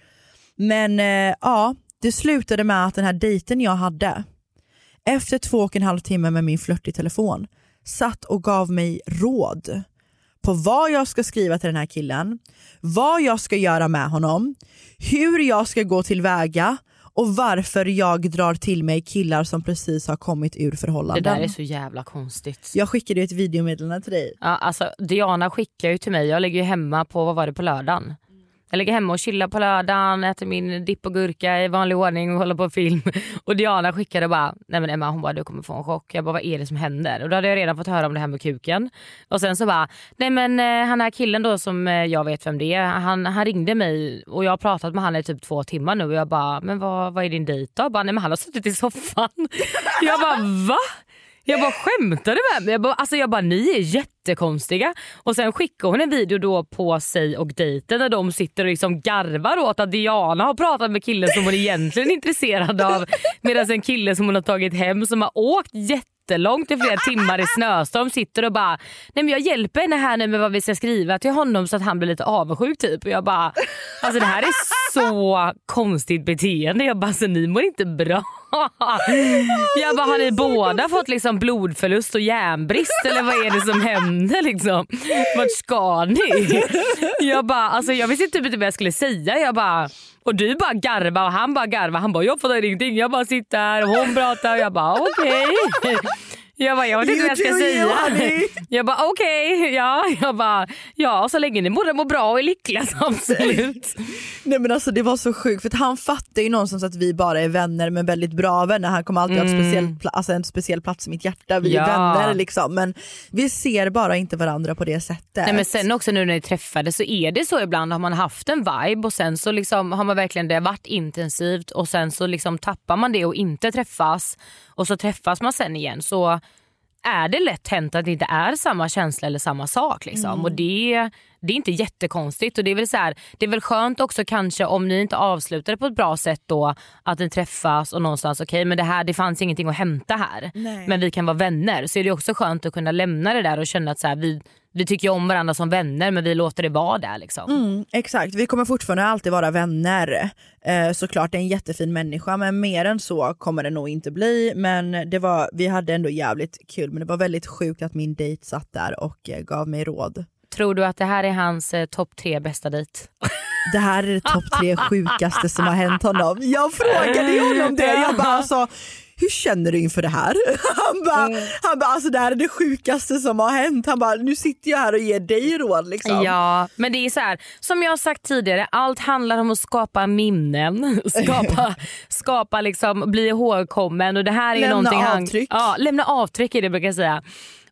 Men eh, ja, det slutade med att den här dejten jag hade, efter två och en halv timme med min flört i telefon, satt och gav mig råd på vad jag ska skriva till den här killen, vad jag ska göra med honom, hur jag ska gå tillväga och varför jag drar till mig killar som precis har kommit ur Det förhållanden. där är så jävla konstigt. Jag skickade ju ett videomeddelande till dig. Ja, alltså, Diana skickar ju till mig, jag ligger ju hemma på, vad var det, på lördagen. Jag ligger hemma och chillar på lördagen, äter min dipp och gurka i vanlig ordning och håller på film. Och Diana skickade bara, nej men Emma hon bara du kommer få en chock. Jag bara vad är det som händer? Och då hade jag redan fått höra om det här med kuken. Och sen så bara, nej men eh, han här killen då som eh, jag vet vem det är, han, han ringde mig och jag har pratat med han i typ två timmar nu och jag bara, men vad, vad är din dejt då? Jag bara, nej men han har suttit i soffan. Jag bara va? Jag bara skämtade med mig? Jag bara, alltså jag bara ni är jättekonstiga. Och sen skickar hon en video då på sig och dejten där de sitter och liksom garvar åt att Diana har pratat med killen som hon egentligen är intresserad av. Medan en kille som hon har tagit hem som har åkt jättelångt i flera timmar i snöstorm sitter och bara nej men jag hjälper henne här nu med vad vi ska skriva till honom så att han blir lite avundsjuk typ. Och jag bara alltså det här är så konstigt beteende. Jag bara alltså ni mår inte bra. Jag bara har ni båda fått liksom blodförlust och järnbrist eller vad är det som händer liksom? Vart ska ni? Jag bara alltså jag visste typ inte vad jag skulle säga. Jag bara och du bara garva och han bara garva. Han bara jag fattar ingenting. Jag bara sitter här och hon pratar och jag bara okej. Jag bara jag vet inte vad jag ska säga. Jag bara okej, ja. Jag bara ja så länge ni båda mår bra och är lyckliga så absolut. Nej men alltså det var så sjukt för att han fattar ju någonstans att vi bara är vänner men väldigt bra vänner. Han kommer alltid ha ett speciell, alltså en speciell plats i mitt hjärta. Vi Mm. Ja. är vänner liksom men vi ser bara inte varandra på det sättet. Nej, men sen också nu när ni träffades så är det så ibland har man haft en vibe och sen så liksom har man verkligen det varit intensivt och sen så liksom tappar man det och inte träffas och så träffas man sen igen så är det lätt hänt att det inte är samma känsla eller samma sak. Liksom. Och det, det är inte jättekonstigt. Och det, är väl så här, det är väl skönt också kanske om ni inte avslutar det på ett bra sätt då att ni träffas och någonstans okej men det här det fanns ingenting att hämta här. Nej. Men vi kan vara vänner. Så är det också skönt att kunna lämna det där och känna att så här, vi, vi tycker om varandra som vänner men vi låter det vara där. Liksom. Mm, exakt, vi kommer fortfarande alltid vara vänner. Eh, såklart det är en jättefin människa men mer än så kommer det nog inte bli. Men det var, vi hade ändå jävligt kul men det var väldigt sjukt att min dejt satt där och eh, gav mig råd. Tror du att det här är hans eh, topp tre bästa dejt? Det här är det topp tre sjukaste som har hänt honom. Jag frågade ju honom det, jag bara alltså hur känner du inför det här? Han bara, han bara alltså det här är det sjukaste som har hänt. Han bara nu sitter jag här och ger dig råd liksom. Ja, men det är så här, som jag har sagt tidigare, allt handlar om att skapa minnen, skapa, skapa liksom, bli ihågkommen och det här är Lämna någonting han, avtryck. Ja, lämna avtryck är det jag brukar säga.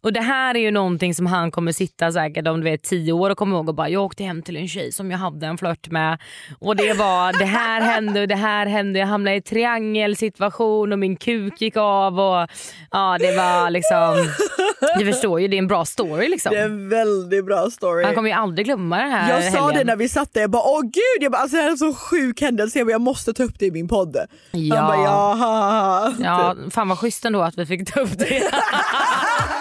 Och det här är ju någonting som han kommer sitta säkert om du vet tio år och komma ihåg och bara jag åkte hem till en tjej som jag hade en flört med och det var det här hände och det här hände. Jag hamnade i en triangelsituation och min kuk gick av och ja det var liksom, du förstår ju det är en bra story liksom. Det är en väldigt bra story. Han kommer ju aldrig glömma det här Jag sa helgen. det när vi satt där, jag bara åh gud, jag bara, alltså, det här är en så sjuk händelse, jag, bara, jag måste ta upp det i min podd. Ja. Han bara ja. Ja, fan vad schysst ändå att vi fick ta upp det.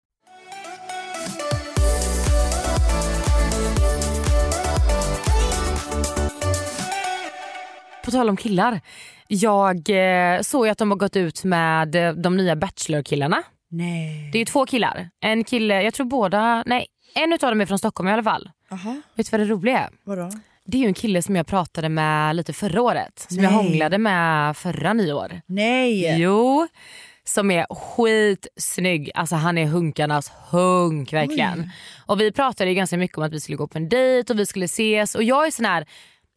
På tal om killar. Jag eh, såg ju att de har gått ut med eh, de nya Bachelor-killarna. Nej. Det är ju två killar. En kille, jag tror båda, nej en utav dem är från Stockholm i alla fall. Aha. Vet du vad det roliga är? Vadå? Det är ju en kille som jag pratade med lite förra året. Som jag Nej. hånglade med förra nyår. Nej. Jo. Som är skitsnygg. Alltså han är hunkarnas hunk verkligen. Och vi pratade ju ganska mycket om att vi skulle gå på en dejt och vi skulle ses. Och jag är sån här,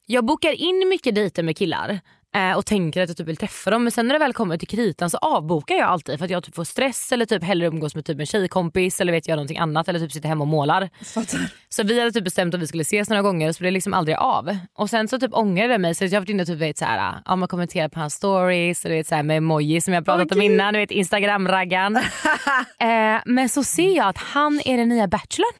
jag bokar in mycket dejter med killar. eh, Och tänker att jag typ vill träffa dem men sen när det väl kommer till kritan så avbokar jag alltid för att jag typ får stress eller typ hellre umgås med typ en tjejkompis eller vet jag någonting annat eller typ sitter hemma och målar. Så vi hade typ bestämt att vi skulle ses några gånger så blev det liksom aldrig av. Och sen så typ ångrade jag mig så jag har varit inne och typ vet såhär, ja, man kommenterar på hans stories och du vet såhär med emoji som jag pratat om innan, du vet instagram-raggan. eh, men så ser jag att han är den nya bachelorn.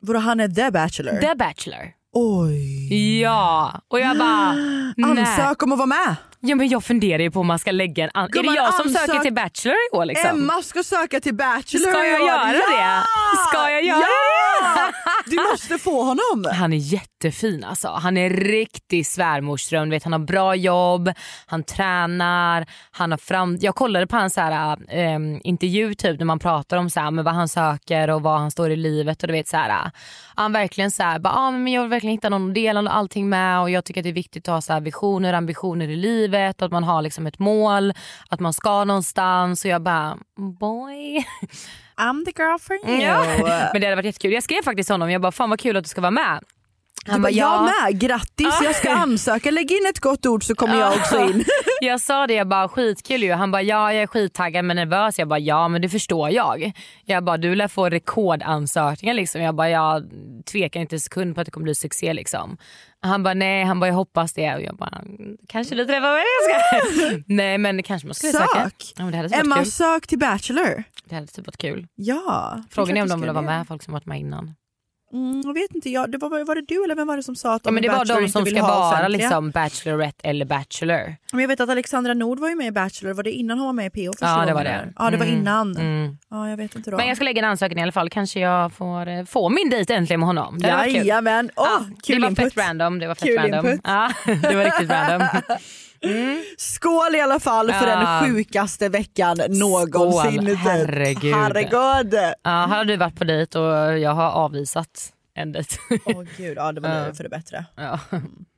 Vadå han är the bachelor? The bachelor. Oj. Ja, och jag bara nej. Ansök om att vara med. Ja, men jag funderar ju på om man ska lägga en an- Är det jag som ansök- söker till bachelor i år liksom? Emma ska söka till bachelor Ska jag i år. göra ja! det? Ska jag göra ja! Du måste få honom. Han är jättefin alltså. Han är riktig svärmorsdröm. Du Vet, han har bra jobb, han tränar, han har fram... Jag kollade på hans så här, ehm, intervju typ när man pratar om så här, men vad han söker och vad han står i livet. Och du vet så här, Han verkligen så här, bara, ah, men jag vill verkligen hitta någon att dela allting med och jag tycker att det är viktigt att ha så visioner ambitioner i livet och att man har liksom ett mål, att man ska någonstans. Och jag bara boy. I'm the girl for you. Ja. Men det hade varit jättekul. Jag skrev faktiskt honom, jag bara fan vad kul att du ska vara med. Han bara, jag med, grattis jag ska ansöka, lägg in ett gott ord så kommer jag också in. Jag sa det, jag bara skitkul ju. Han bara ja jag är skittaggad men nervös. Jag bara ja men det förstår jag. Jag bara du lär få rekordansökningar liksom. Jag bara jag tvekar inte en sekund på att det kommer bli succé liksom. Han bara nej, han bara jag hoppas det. Och jag bara kanske du träffar mig. Jag ska. nej men kanske man skulle söka. Sök. Ja, men det hade typ Emma kul. sök till bachelor. Det hade typ varit kul. Ja. Frågan är om de du vill vara det. med, folk som varit med innan. Mm, jag vet inte, jag, det var, var det du eller vem var det som sa att Ja, men det var de som ska vara liksom Bachelorette eller Bachelor. Men jag vet att Alexandra Nord var ju med i Bachelor, var det innan hon var med i PO Ja, det var det. Ja det var Mm, innan. mm. Ja jag vet inte då. Men jag ska lägga en ansökan i alla fall. Kanske jag får eh, få min dejt äntligen med honom. Det hade varit kul. Jajamän, Ja, kul det var input. fett random. Det var fett Kul random. input. Ja, det var riktigt random. Skål i alla fall för Ja. den sjukaste veckan någonsin. Skål, herregud. Herregud. Ja, här har du varit på dejt och jag har avvisat en dejt. Åh gud, ja det var Ja. för det bättre. Ja.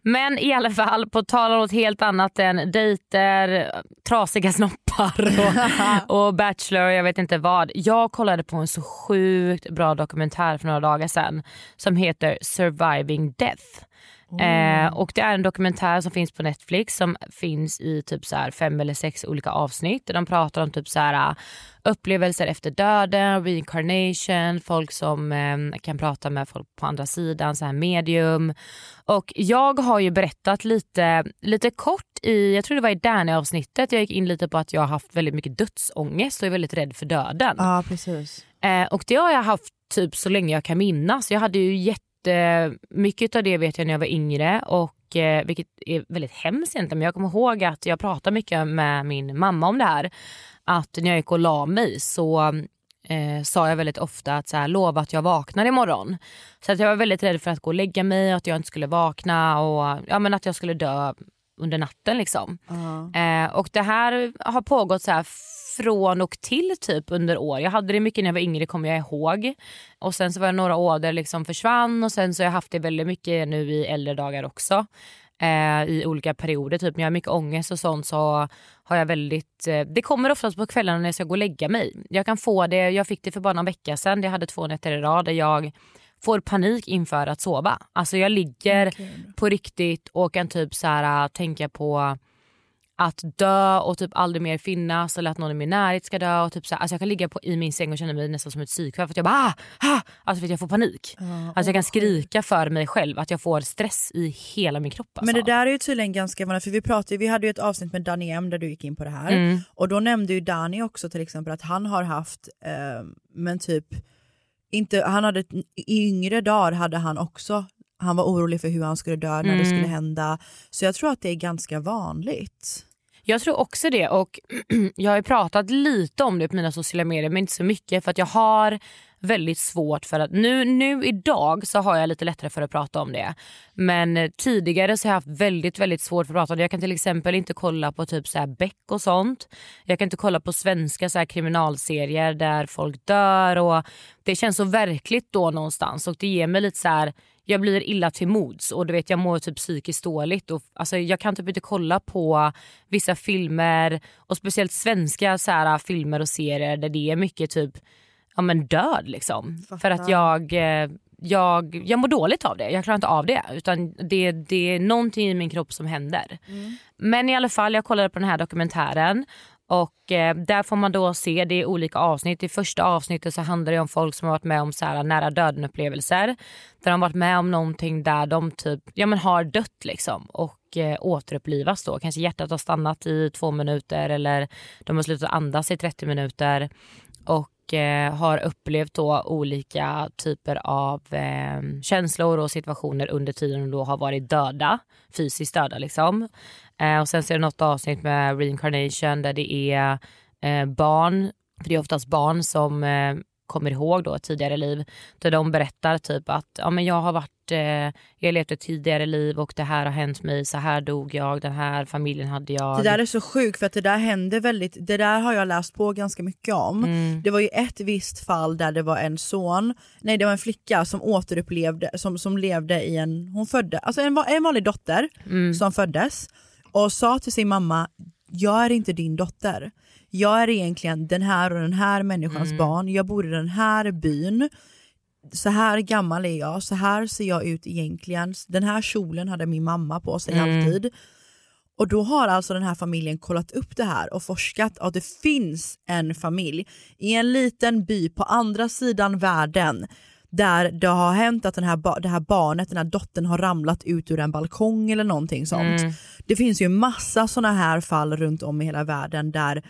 Men i alla fall, på tal om något helt annat än dejter, trasiga snoppar och, och Bachelor och jag vet inte vad. Jag kollade på en så sjukt bra dokumentär för några dagar sedan som heter Surviving Death. Eh, och Det är en dokumentär som finns på Netflix som finns i typ så här fem eller sex olika avsnitt. Där de pratar om typ så här, uh, upplevelser efter döden, reincarnation, folk som eh, kan prata med folk på andra sidan, så här medium. Och jag har ju berättat lite, lite kort i, jag tror det var i Danny-avsnittet, jag gick in lite på att jag har haft väldigt mycket dödsångest och är väldigt rädd för döden. Ja precis. Eh, och det har jag haft typ så länge jag kan minnas. Jag hade ju jättemycket av det vet jag när jag var yngre och eh, vilket är väldigt hemskt egentligen. Men jag kommer ihåg att jag pratade mycket med min mamma om det här. Att när jag gick och la mig så eh, sa jag väldigt ofta att så här, lova att jag vaknar imorgon. Så att jag var väldigt rädd för att gå och lägga mig och att jag inte skulle vakna och ja, men att jag skulle dö under natten. liksom. Eh, och det här har pågått så här från och till typ under år. Jag hade det mycket när jag var yngre kommer jag ihåg. Och sen så var det några år där det liksom försvann och sen så har jag haft det väldigt mycket nu i äldre dagar också. Eh, I olika perioder, typ när jag har mycket ångest och sånt så har jag väldigt, eh, det kommer oftast på kvällarna när jag ska gå och lägga mig. Jag kan få det, jag fick det för bara någon vecka sedan, jag hade två nätter i rad där jag får panik inför att sova. Alltså jag ligger på riktigt och kan typ så här, tänka på att dö och typ aldrig mer finnas eller att någon i min närhet ska dö. Och typ så här, alltså jag kan ligga på, i min säng och känna mig nästan som ett psykfall för att jag bara ah, ah, alltså för att jag får panik. alltså jag kan skrika för mig själv att jag får stress i hela min kropp. Alltså. Men det där är ju tydligen ganska vanligt för vi pratade, vi hade ju ett avsnitt med Danny M där du gick in på det här Mm. och då nämnde ju Danny också till exempel att han har haft, eh, men typ, inte, han hade, i yngre dagar hade han också, han var orolig för hur han skulle dö, när det Mm. skulle hända. Så jag tror att det är ganska vanligt. Jag tror också det och jag har ju pratat lite om det på mina sociala medier men inte så mycket för att jag har väldigt svårt för att nu, nu idag så har jag lite lättare för att prata om det. Men tidigare så har jag haft väldigt väldigt svårt för att prata om det. Jag kan till exempel inte kolla på typ så här Beck och sånt. Jag kan inte kolla på svenska så här kriminalserier där folk dör och det känns så verkligt då någonstans och det ger mig lite så här jag blir illa till mods och du vet jag mår typ psykiskt dåligt. Och, alltså, jag kan typ inte kolla på vissa filmer och speciellt svenska så här, filmer och serier där det är mycket typ ja, men död liksom. För att jag, eh, jag, jag mår dåligt av det. Jag klarar inte av det. Utan det, det är någonting i min kropp som händer. Men i alla fall, jag kollade på den här dokumentären och eh, där får man då se, det i olika avsnitt. I första avsnittet så handlar det om folk som har varit med om så här nära döden upplevelser. Där de har varit med om någonting där de typ, ja men har dött liksom och eh, återupplivas då. Kanske hjärtat har stannat i två minuter eller de har slutat andas i 30 minuter. Och eh, har upplevt då olika typer av eh, känslor och situationer under tiden de då har varit döda, fysiskt döda liksom. Eh, och sen så är det något avsnitt med reincarnation där det är eh, barn, för det är oftast barn som eh, kommer ihåg då tidigare liv. Där de berättar typ att ja, men jag har varit, eh, jag levt ett tidigare liv och det här har hänt mig, så här dog jag, den här familjen hade jag. Det där är så sjukt för att det där händer väldigt, det där har jag läst på ganska mycket om. Mm. Det var ju ett visst fall där det var en son, nej det var en flicka som återupplevde, som, som levde i en, hon födde, alltså en, en vanlig dotter Mm. som föddes och sa till sin mamma, jag är inte din dotter. Jag är egentligen den här och den här människans Mm. barn, jag bor i den här byn. Så här gammal är jag, så här ser jag ut egentligen. Den här kjolen hade min mamma på sig Mm. alltid. Och då har alltså den här familjen kollat upp det här och forskat att det finns en familj i en liten by på andra sidan världen där det har hänt att den här det här barnet, den här dottern har ramlat ut ur en balkong eller någonting sånt. Mm. Det finns ju massa såna här fall runt om i hela världen där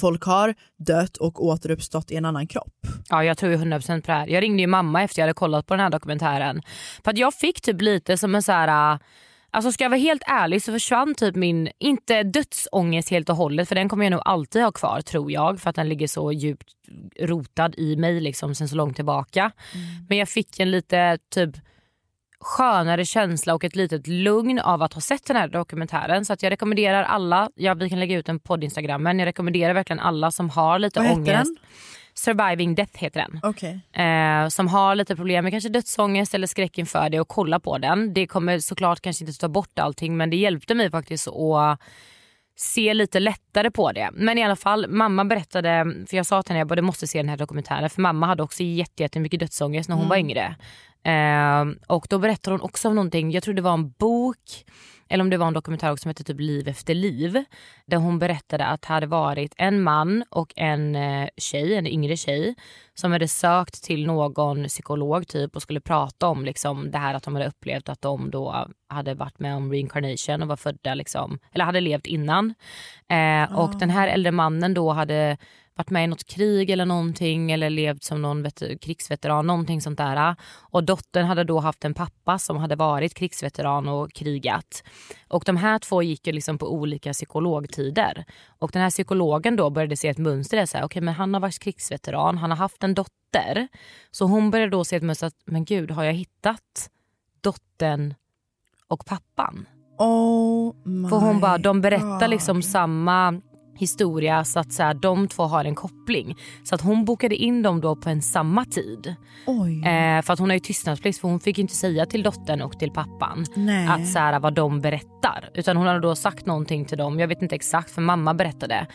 folk har dött och återuppstått i en annan kropp. Ja jag tror ju 100% på det här. Jag ringde ju mamma efter jag hade kollat på den här dokumentären. För att jag fick typ lite som en så här. Alltså ska jag vara helt ärlig så försvann typ min, inte dödsångest helt och hållet för den kommer jag nog alltid ha kvar tror jag för att den ligger så djupt rotad i mig liksom sen så långt tillbaka. Men jag fick en lite typ skönare känsla och ett litet lugn av att ha sett den här dokumentären. Så att jag rekommenderar alla, ja vi kan lägga ut en podd Instagrammen, jag rekommenderar verkligen alla som har lite Vad heter ångest. den? Surviving Death heter den. Okej. Eh, som har lite problem med kanske dödsångest eller skräck inför det och kolla på den. Det kommer såklart kanske inte ta bort allting men det hjälpte mig faktiskt att se lite lättare på det. Men i alla fall, mamma berättade, för jag sa till henne att jag bara, "Du måste se den här dokumentären för mamma hade också jätte- jättemycket dödsångest när hon var yngre. Eh, och då berättade hon också om någonting, jag tror det var en bok eller om det var en dokumentär också som hette typ Liv efter liv. Där hon berättade att det hade varit en man och en eh, tjej, en yngre tjej som hade sökt till någon psykolog typ och skulle prata om liksom, det här att de hade upplevt att de då hade varit med om reincarnation och var födda liksom, eller hade levt innan. Eh, och den här äldre mannen då hade varit med i något krig eller någonting eller levt som någon vet- krigsveteran, någonting sånt där. Och dottern hade då haft en pappa som hade varit krigsveteran och krigat. Och de här två gick ju liksom på olika psykologtider. Och den här psykologen då började se ett mönster där, så här, okay, men han har varit krigsveteran, han har haft en dotter. Så hon började då se ett mönster att, men gud har jag hittat dottern och pappan? Oh För hon bara, de berättar God. liksom samma historia så att så här, de två har en koppling. Så att hon bokade in dem då på en samma tid. Eh, för att hon har ju tystnadsplikt för hon fick inte säga till dottern och till pappan Nej. att så här, vad de berättar. Utan hon hade då sagt någonting till dem, jag vet inte exakt för mamma berättade.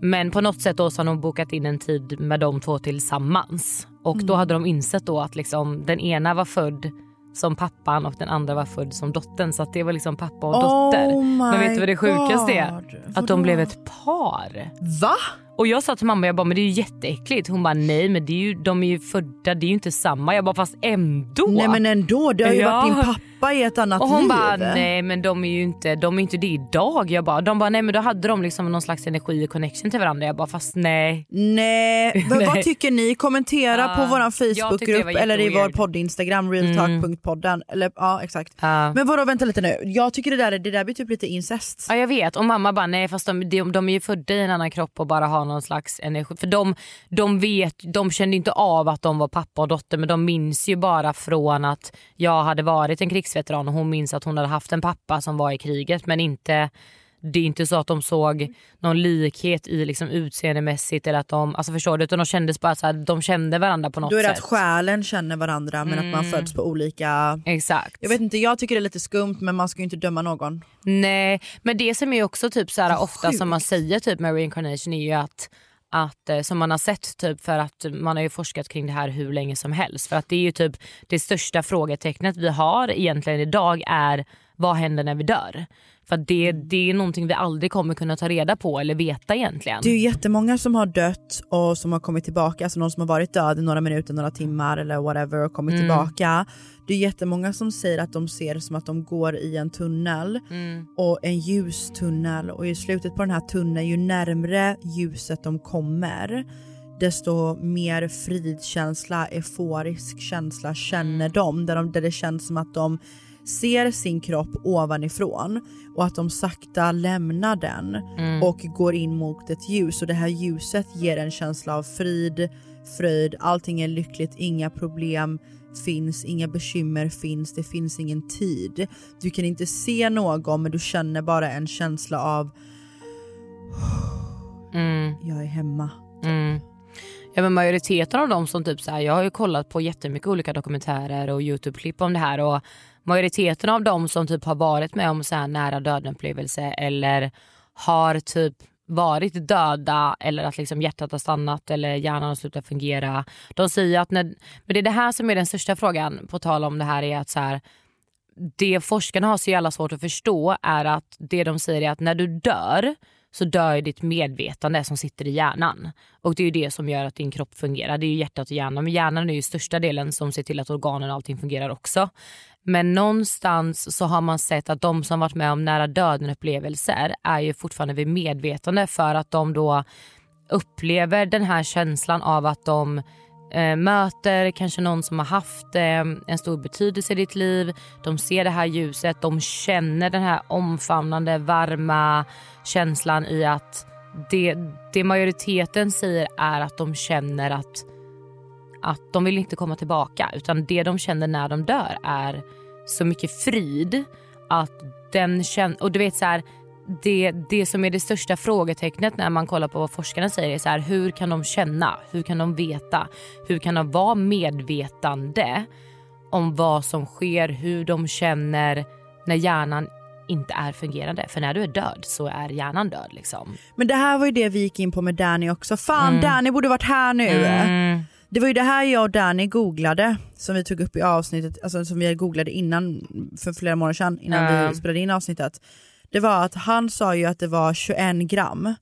Men på något sätt då så har hon bokat in en tid med de två tillsammans. Och då hade de insett då att liksom, den ena var född som pappan och den andra var född som dottern. Så att det var liksom pappa och dotter. Oh Men vet du vad det sjukaste är? God. Att Vadå? de blev ett par. Va? Och jag sa till mamma, jag bara, men det är ju jätteäckligt. Hon bara, nej men det är ju, de är ju födda, det är ju inte samma. Jag bara, fast ändå. Nej men ändå, det har ju Ja. varit din pappa i ett annat och hon liv. bara, nej men de är ju inte, de är inte det idag. Jag bara, de bara, nej men då hade de liksom någon slags energi och connection till varandra. Jag bara, fast nej. Nej, vad, vad Nej. tycker ni? Kommentera Ja, på vår Facebookgrupp eller i vår jätteweird. podd-instagram, realtalk.podden. Eller, ja exakt. Ja. Men vadå vänta lite nu, jag tycker det där, det där blir typ lite incest. Ja jag vet och mamma bara nej fast de, de, de är ju födda i en annan kropp och bara har någon slags energi. För de, de vet, de kände inte av att de var pappa och dotter men de minns ju bara från att jag hade varit en krigsveteran och hon minns att hon hade haft en pappa som var i kriget men inte det är inte så att de såg någon likhet i liksom utseendemässigt eller att de, alltså förstår du, utan de kändes bara så här, de kände varandra på något Då är det sätt. att själen känner varandra men att man föds på olika... Exakt. Jag vet inte, jag tycker det är lite skumt men man ska ju inte döma någon. Nej, men det som är också typ så här, ofta som man säger typ med reincarnation är ju att att, eh, som man har sett typ för att man har ju forskat kring det här hur länge som helst. För att det är ju typ det största frågetecknet vi har egentligen idag är vad händer när vi dör? För att det, det är någonting vi aldrig kommer kunna ta reda på eller veta egentligen. Det är ju jättemånga som har dött och som har kommit tillbaka, alltså någon som har varit död i några minuter, några timmar eller whatever och kommit tillbaka. Det är jättemånga som säger att de ser som att de går i en tunnel och en ljustunnel och i slutet på den här tunneln, ju närmre ljuset de kommer desto mer fridkänsla, euforisk känsla känner de. Där, de, där det känns som att de ser sin kropp ovanifrån och att de sakta lämnar den och går in mot ett ljus och det här ljuset ger en känsla av frid, fröjd, allting är lyckligt, inga problem finns, inga bekymmer finns, det finns ingen tid. Du kan inte se någon men du känner bara en känsla av jag är hemma. Mm. Ja, men majoriteten av dem som typ så här, jag har ju kollat på jättemycket olika dokumentärer och Youtube-klipp om det här och majoriteten av dem som typ har varit med om så här nära döden upplevelse eller har typ varit döda eller att liksom hjärtat har stannat eller hjärnan har slutat fungera. De säger att när, men det är det här som är den största frågan på tal om det här är att så här, det forskarna har så jävla svårt att förstå är att det de säger är att när du dör så dör ditt medvetande som sitter i hjärnan. Och det är ju det som gör att din kropp fungerar. Det är ju hjärtat och hjärnan. Men hjärnan är ju största delen som ser till att organen och allting fungerar också. Men någonstans så har man sett att de som varit med om nära döden upplevelser är ju fortfarande vid medvetande för att de då upplever den här känslan av att de eh, möter kanske någon som har haft eh, en stor betydelse i ditt liv. De ser det här ljuset, de känner den här omfamnande, varma känslan i att det, det majoriteten säger är att de känner att, att de vill inte komma tillbaka utan det de känner när de dör är så mycket frid att den känner, och du vet så här, det, det som är det största frågetecknet när man kollar på vad forskarna säger är så här, hur kan de känna? Hur kan de veta? Hur kan de vara medvetande om vad som sker, hur de känner när hjärnan inte är fungerande? För när du är död så är hjärnan död liksom. Men det här var ju det vi gick in på med Danny också. Fan Danny borde varit här nu. Det var ju det här jag och Danny googlade som vi tog upp i avsnittet, alltså som vi googlade innan för flera månader sedan innan Ja. vi spelade in avsnittet. Det var att han sa ju att det var 21 gram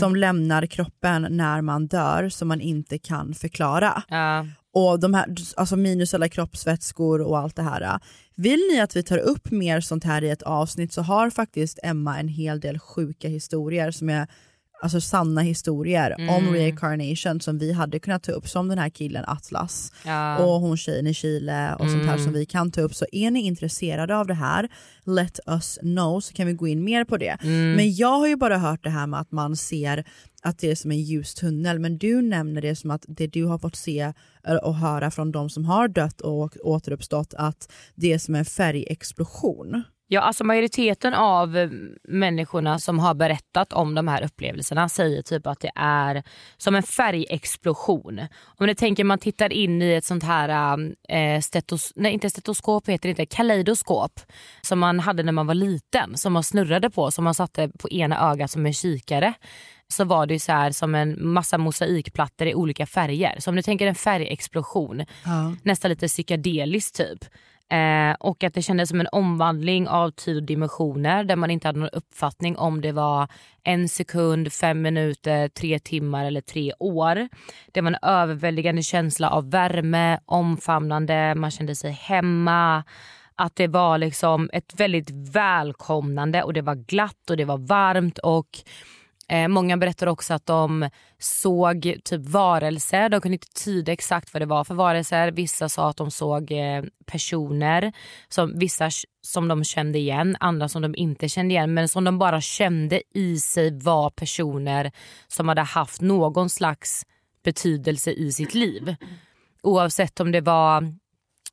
som lämnar kroppen när man dör som man inte kan förklara. Ja. Och de här, alltså minus alla kroppsvätskor och allt det här. Vill ni att vi tar upp mer sånt här i ett avsnitt så har faktiskt Emma en hel del sjuka historier som är alltså sanna historier om reincarnation som vi hade kunnat ta upp som den här killen Atlas Ja. och hon tjejen i Chile och sånt här som vi kan ta upp. Så är ni intresserade av det här, let us know så kan vi gå in mer på det. Men jag har ju bara hört det här med att man ser att det är som en ljus tunnel men du nämner det som att det du har fått se och höra från de som har dött och återuppstått att det är som en färgexplosion. Ja, alltså majoriteten av eh, människorna som har berättat om de här upplevelserna säger typ att det är som en färgexplosion. Om ni tänker man tittar in i ett sånt här, eh, stetos, nej inte stetoskop heter det inte, kaleidoskop som man hade när man var liten som man snurrade på som man satte på ena ögat som en kikare så var det så här som en massa mosaikplattor i olika färger. Så om du tänker en färgexplosion, nästan lite psykedeliskt typ. Eh, och att det kändes som en omvandling av tid och dimensioner där man inte hade någon uppfattning om det var en sekund, fem minuter, tre timmar eller tre år. Det var en överväldigande känsla av värme, omfamnande, man kände sig hemma. Att det var liksom ett väldigt välkomnande och det var glatt och det var varmt och Eh, många berättar också att de såg typ varelser. De kunde inte tyda exakt vad det var för varelser. Vissa sa att de såg eh, personer. Som, vissa som de kände igen, andra som de inte kände igen. Men som de bara kände i sig var personer som hade haft någon slags betydelse i sitt liv. Oavsett om det var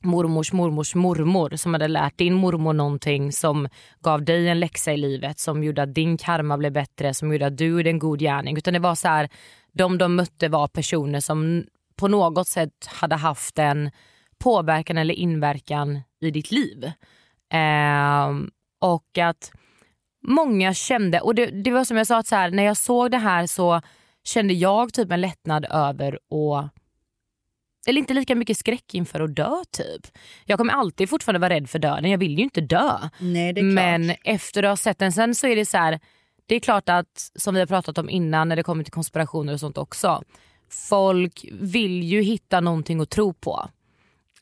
mormors mormors mormor som hade lärt din mormor någonting som gav dig en läxa i livet som gjorde att din karma blev bättre, som gjorde att du gjorde en god gärning. Utan det var så här, de de mötte var personer som på något sätt hade haft en påverkan eller inverkan i ditt liv. Eh, och att många kände, och det, det var som jag sa, att så här, när jag såg det här så kände jag typ en lättnad över att eller inte lika mycket skräck inför att dö typ. Jag kommer alltid fortfarande vara rädd för döden, jag vill ju inte dö. Nej, det är Men efter att ha sett den sen så är det så här, det är klart att som vi har pratat om innan när det kommer till konspirationer och sånt också. Folk vill ju hitta någonting att tro på.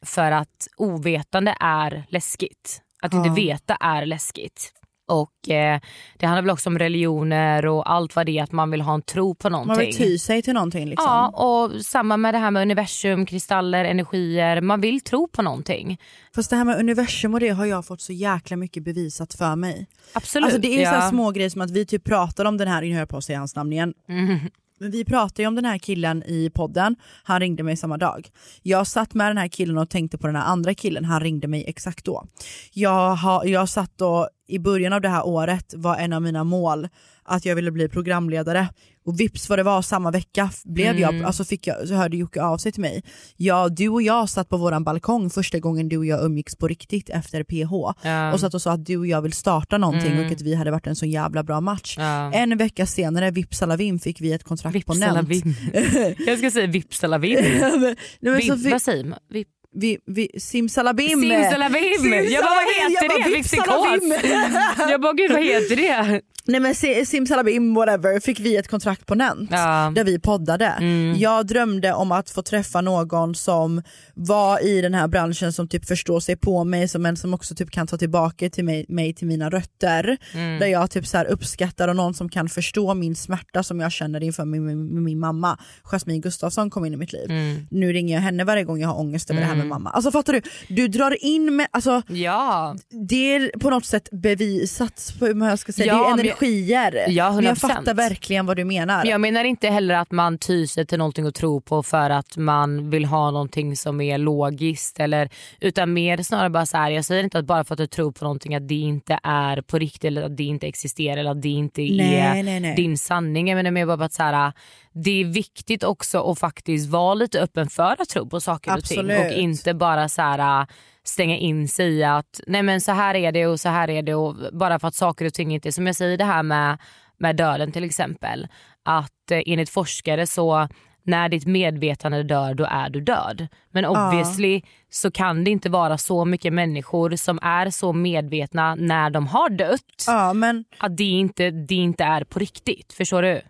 För att ovetande är läskigt. Att inte Ja. veta är läskigt. Och eh, Det handlar väl också om religioner och allt vad det är att man vill ha en tro på någonting. Man vill ty sig till någonting. Liksom. Ja, och samma med det här med universum, kristaller, energier. Man vill tro på någonting. Fast det här med universum och det har jag fått så jäkla mycket bevisat för mig. Absolut. Alltså det är ja. så små grejer som att vi typ pratar om den här, nu jag på säga hans namn igen. Mm. Men vi pratade ju om den här killen i podden, han ringde mig samma dag. Jag satt med den här killen och tänkte på den här andra killen, han ringde mig exakt då. Jag, har, jag satt då, i början av det här året var en av mina mål att jag ville bli programledare. Och vips vad det var, samma vecka blev jag, Mm. alltså fick jag, så hörde Jocke av sig till mig. Ja, du och jag satt på våran balkong första gången du och jag umgicks på riktigt efter PH. Ja. Och satt och sa att du och jag vill starta någonting Mm. och att vi hade varit en så jävla bra match. En vecka senare, vips alla vim, fick vi ett kontrakt på Nent. Jag ska säga vipsalavim. Nej, men Vip, fick- vad säger man? Vip, vi, vi, simsalabim! simsalavim! Jag bara vad heter Jag bara, det? Vipsalavim! psykos. Jag bara gud vad heter det? Nej men si- simsalabim whatever fick vi ett kontrakt på Nent Ja. där vi poddade. Mm. Jag drömde om att få träffa någon som var i den här branschen som typ förstår sig på mig som en som också typ kan ta tillbaka till mig, mig till mina rötter. Mm. Där jag typ så uppskattar och någon som kan förstå min smärta som jag känner inför min, min, min mamma. Jasmine Gustafsson kom in i mitt liv. Mm. Nu ringer jag henne varje gång jag har ångest över det här med mamma. Alltså fattar du? Du drar in med, alltså Ja. det är på något sätt bevisat, på hur jag ska säga. Ja, energier. Ja, men jag 100%. fattar verkligen vad du menar. Men jag menar inte heller att man tyr sig till någonting att tro på för att man vill ha någonting som är logiskt. Eller, utan mer snarare bara så här, jag säger inte att bara för att du tror på någonting att det inte är på riktigt eller att det inte existerar eller att det inte Nej, är nej, nej. din sanning. Jag menar mer bara att så här, det är viktigt också att faktiskt vara lite öppen för att tro på saker och ting. Absolut. Och inte bara så här stänga in sig i att nej men så här är det och så här är det och bara för att saker och ting inte är som jag säger det här med, med döden till exempel. Att eh, enligt forskare så när ditt medvetande dör då är du död. Men obviously så kan det inte vara så mycket människor som är så medvetna när de har dött Ja men, att det inte, det inte är på riktigt. Förstår du?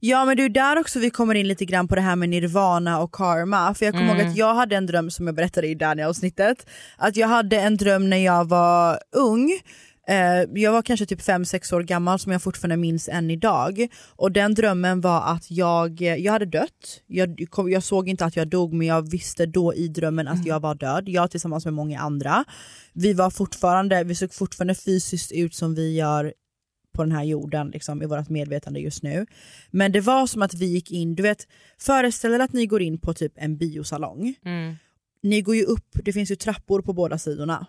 Ja men det är där också vi kommer in lite grann på det här med nirvana och karma. För jag kommer Mm. ihåg att jag hade en dröm som jag berättade i Daniel-avsnittet. Att jag hade en dröm när jag var ung. Eh, Jag var kanske typ 5-6 år gammal som jag fortfarande minns än idag. Och den drömmen var att jag, jag hade dött. Jag, kom- jag såg inte att jag dog men jag visste då i drömmen att jag var död. Jag tillsammans med många andra. Vi, var fortfarande, vi såg fortfarande fysiskt ut som vi gör på den här jorden liksom, i vårt medvetande just nu. Men det var som att vi gick in, du vet föreställ er att ni går in på typ en biosalong. Ni går ju upp, det finns ju trappor på båda sidorna.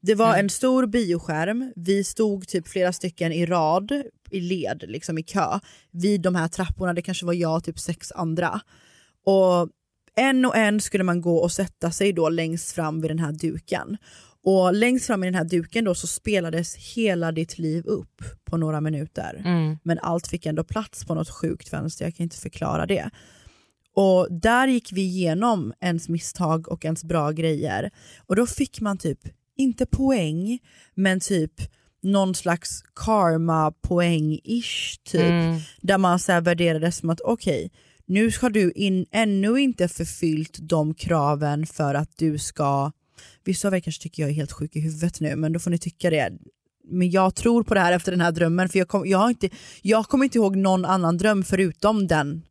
Det var en stor bioskärm, vi stod typ flera stycken i rad, i led, liksom i kö, vid de här trapporna, det kanske var jag och typ sex andra. Och en och en skulle man gå och sätta sig då längst fram vid den här duken. Och längst fram i den här duken då så spelades hela ditt liv upp på några minuter. Men allt fick ändå plats på något sjukt vänster, jag kan inte förklara det. Och där gick vi igenom ens misstag och ens bra grejer. Och då fick man typ inte poäng, men typ någon slags karma-poäng-ish typ. Mm. Där man så här värderar det som att okej, nu har du in, ännu inte förfyllt de kraven för att du ska, vissa av er kanske tycker jag är helt sjuk i huvudet nu men då får ni tycka det. Men jag tror på det här efter den här drömmen för jag, kom, jag, har inte, jag kommer inte ihåg någon annan dröm förutom den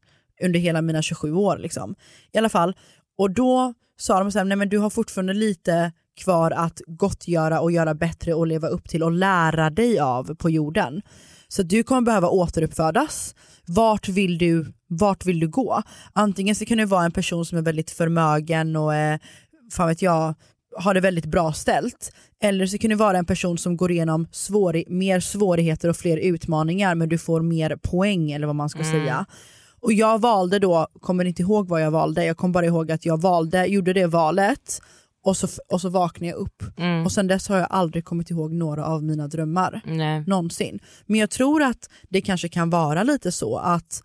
under hela mina 27 år. Liksom. I alla fall, och då sa de så här, nej men du har fortfarande lite kvar att gottgöra och göra bättre och leva upp till och lära dig av på jorden. Så du kommer behöva återuppfödas. Vart vill du, vart vill du gå? Antingen så kan du vara en person som är väldigt förmögen och är, fan vet jag, har det väldigt bra ställt. Eller så kan du vara en person som går igenom svår, mer svårigheter och fler utmaningar men du får mer poäng eller vad man ska säga. Och jag valde då, kommer inte ihåg vad jag valde, jag kommer bara ihåg att jag valde, gjorde det valet och så, och så vaknade jag upp. Mm. Och sen dess har jag aldrig kommit ihåg några av mina drömmar. Nej. Någonsin. Men jag tror att det kanske kan vara lite så att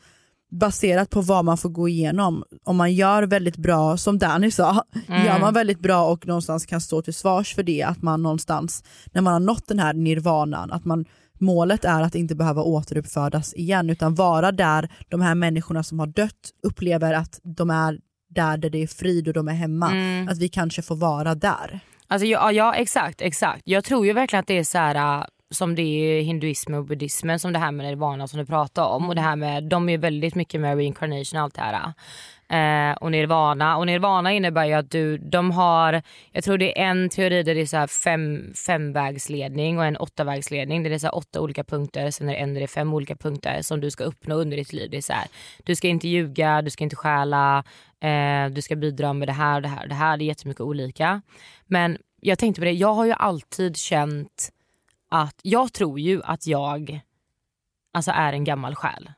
baserat på vad man får gå igenom, om man gör väldigt bra, som Danny sa, Mm. gör man väldigt bra och någonstans kan stå till svars för det, att man någonstans, när man har nått den här nirvanan, att man Målet är att inte behöva återuppfödas igen utan vara där de här människorna som har dött upplever att de är där, där det är frid och de är hemma. Mm. Att vi kanske får vara där. Alltså, ja, ja exakt, exakt. Jag tror ju verkligen att det är så här äh, som det är i hinduismen och buddhismen som det här med nirvana som du pratar om. Och det här med, de är väldigt mycket med reincarnation och allt det här. Eh, och nirvana. Och nirvana innebär ju att du, de har, jag tror det är en teori där det är så här fem, femvägsledning och en åttavägsledning. Där det är så här åtta olika punkter, sen är det en där det är fem olika punkter som du ska uppnå under ditt liv. Det är så här, du ska inte ljuga, du ska inte stjäla, eh, du ska bidra med det här och det här det här. Det är jättemycket olika. Men jag tänkte på det, jag har ju alltid känt att, jag tror ju att jag alltså är en gammal själ.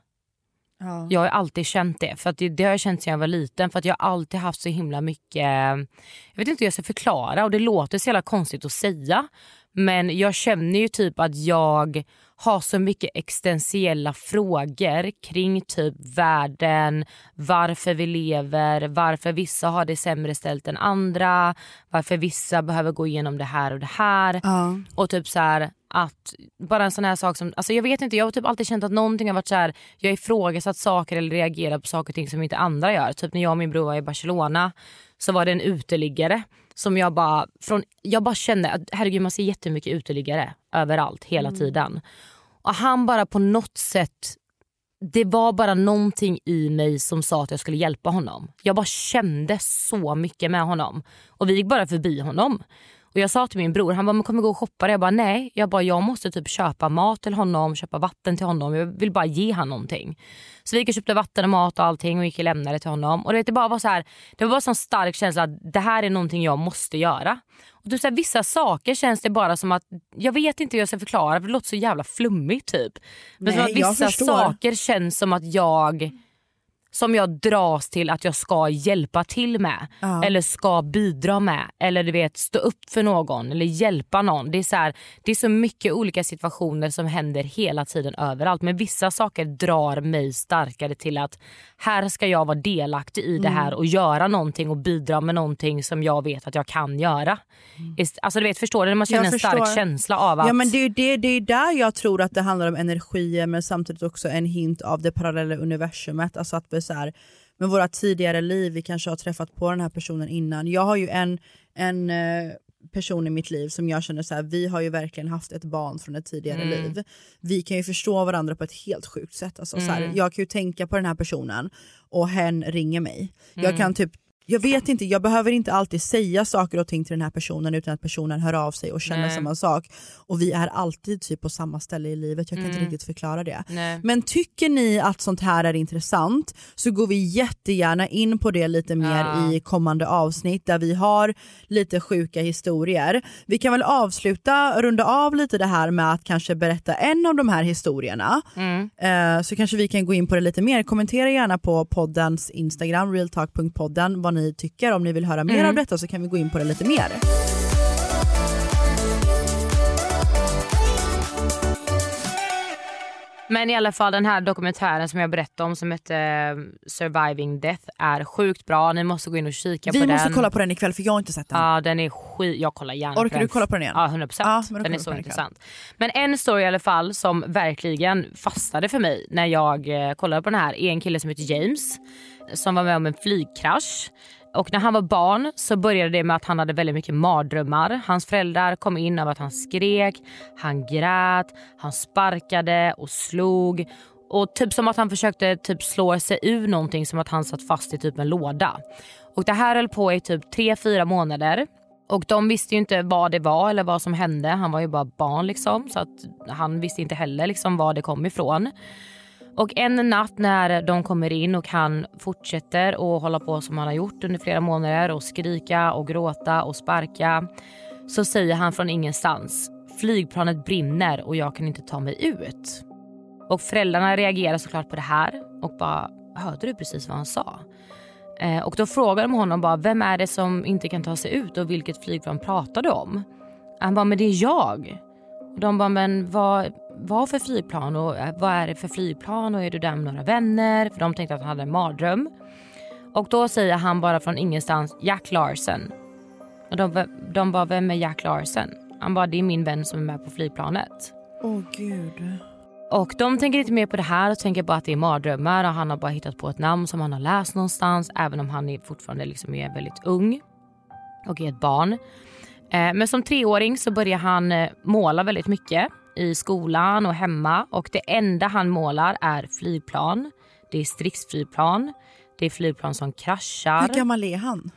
Ja. Jag har alltid känt det. För att det, det har jag känt sedan jag var liten. För att jag har alltid haft så himla mycket... Jag vet inte hur jag ska förklara och det låter så jävla konstigt att säga. Men jag känner ju typ att jag har så mycket existentiella frågor kring typ världen, varför vi lever, varför vissa har det sämre ställt än andra, varför vissa behöver gå igenom det här och det här. Ja. Och typ så här att bara en sån här sak som, alltså jag vet inte, jag har typ alltid känt att någonting har varit så här, jag ifrågasatt saker eller reagerat på saker och ting som inte andra gör. Typ när jag och min bror var i Barcelona så var det en uteliggare som jag bara, från, jag bara kände att herregud man ser jättemycket uteliggare överallt hela tiden. Och han bara på något sätt det var bara någonting i mig som sa att jag skulle hjälpa honom. Jag bara kände så mycket med honom. Och vi gick bara förbi honom. Och jag sa till min bror, han bara, men kommer gå och shoppa? Jag bara, nej. Jag bara, jag måste typ köpa mat till honom, köpa vatten till honom. Jag vill bara ge honom någonting. Så vi gick och köpte vatten och mat och allting och gick och lämnade till honom. Och det, vet, det bara var så här, det var bara en sån stark känsla att det här är någonting jag måste göra. Och typ så här, vissa saker känns det bara som att, jag vet inte hur jag ska förklara för det låter så jävla flummigt typ. Men Nej, vissa saker känns som att jag som jag dras till att jag ska hjälpa till med. Ja. Eller ska bidra med. Eller du vet stå upp för någon eller hjälpa någon. Det är, så här, det är så mycket olika situationer som händer hela tiden överallt. Men vissa saker drar mig starkare till att här ska jag vara delaktig i det Mm. här och göra någonting och bidra med någonting som jag vet att jag kan göra. Ist- Alltså du vet, förstår du? Man känner en stark känsla av att... Ja men det är, det, det är där jag tror att det handlar om energier men samtidigt också en hint av det parallella universumet. Alltså att vi så här, med våra tidigare liv, vi kanske har träffat på den här personen innan. Jag har ju en, en eh, person i mitt liv som jag känner så här, vi har ju verkligen haft ett barn från ett tidigare Mm. liv. Vi kan ju förstå varandra på ett helt sjukt sätt. Alltså, så här, Mm. jag kan ju tänka på den här personen och hen ringer mig. Jag Mm. kan typ jag vet inte, jag behöver inte alltid säga saker och ting till den här personen utan att personen hör av sig och känner Nej. samma sak. Och vi är alltid typ på samma ställe i livet, jag kan inte Mm. riktigt förklara det. Nej. Men tycker ni att sånt här är intressant så går vi jättegärna in på det lite mer Ja. i kommande avsnitt där vi har lite sjuka historier. Vi kan väl avsluta, runda av lite det här med att kanske berätta en av de här historierna. Mm. Eh, så kanske vi kan gå in på det lite mer. Kommentera gärna på poddens Instagram, realtalk.podden, vad ni tycker. Om ni vill höra mer Mm. av detta så kan vi gå in på det lite mer. Men i alla fall den här dokumentären som jag berättade om som heter eh, Surviving Death är sjukt bra. Ni måste gå in och kika Vi på måste den. kolla på den ikväll för jag har inte sett den. Ja den är skit, jag kollar gärna Orkar du kolla på den igen? Ja 100%. Ja, men den är vi så den intressant. Men en story i alla fall som verkligen fastnade för mig när jag eh, kollade på den här är en kille som heter James som var med om en flygkrasch. Och när han var barn så började det med att han hade väldigt mycket mardrömmar. Hans föräldrar kom in av att han skrek, han grät, han sparkade och slog. Och typ som att han försökte typ slå sig ur någonting som att han satt fast i typ en låda. Och det här höll på i typ 3-4 månader. Och de visste ju inte vad det var eller vad som hände. Han var ju bara barn liksom. Så att han visste inte heller liksom var det kom ifrån. Och en natt när de kommer in och han fortsätter att hålla på som han har gjort under flera månader och skrika och gråta och sparka så säger han från ingenstans flygplanet brinner och jag kan inte ta mig ut. Och föräldrarna reagerar såklart på det här och bara hörde du precis vad han sa? Eh, och då frågar de honom bara vem är det som inte kan ta sig ut och vilket flygplan pratar du om? Han bara men det är jag. Och de bara men vad, vad för flygplan och eh, vad är det för flygplan och är du där med några vänner? För de tänkte att han hade en mardröm. Och då säger han bara från ingenstans Jack Larsen. Och de, de bara vem är Jack Larsen? Han bara det är min vän som är med på flygplanet. Åh gud. Och de tänker inte mer på det här och tänker bara att det är mardrömmar och han har bara hittat på ett namn som han har läst någonstans även om han är fortfarande liksom är väldigt ung och är ett barn. Eh, Men som treåring så börjar han eh, måla väldigt mycket i skolan och hemma och det enda han målar är flygplan. Det är stridsflygplan. Det är flygplan som kraschar. Hur gammal är han?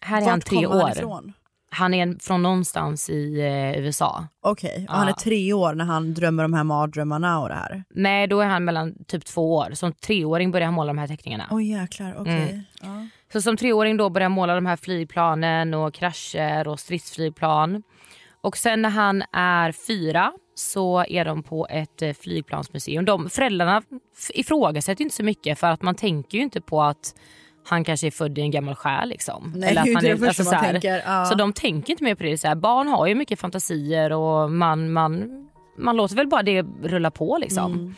Här är han Vart tre han år. ifrån? Han är från någonstans i eh, USA. Okej, och han är tre år när han drömmer de här mardrömmarna och det här. Nej, då är han mellan typ två år. Som treåring börjar han måla de här teckningarna. Oj jäklar, okej. Mm. Ja. Så som treåring då börjar han måla de här flygplanen och krascher och stridsflygplan. Och sen när han är fyra så är de på ett eh, flygplansmuseum. De, föräldrarna ifrågasätter inte så mycket för att man tänker ju inte på att han kanske är född i en gammal själ. Liksom. Nej, Eller att är han första alltså, man så tänker, ja. Så de tänker inte mer på det. Så här, barn har ju mycket fantasier och man, man, man låter väl bara det rulla på. liksom. Mm.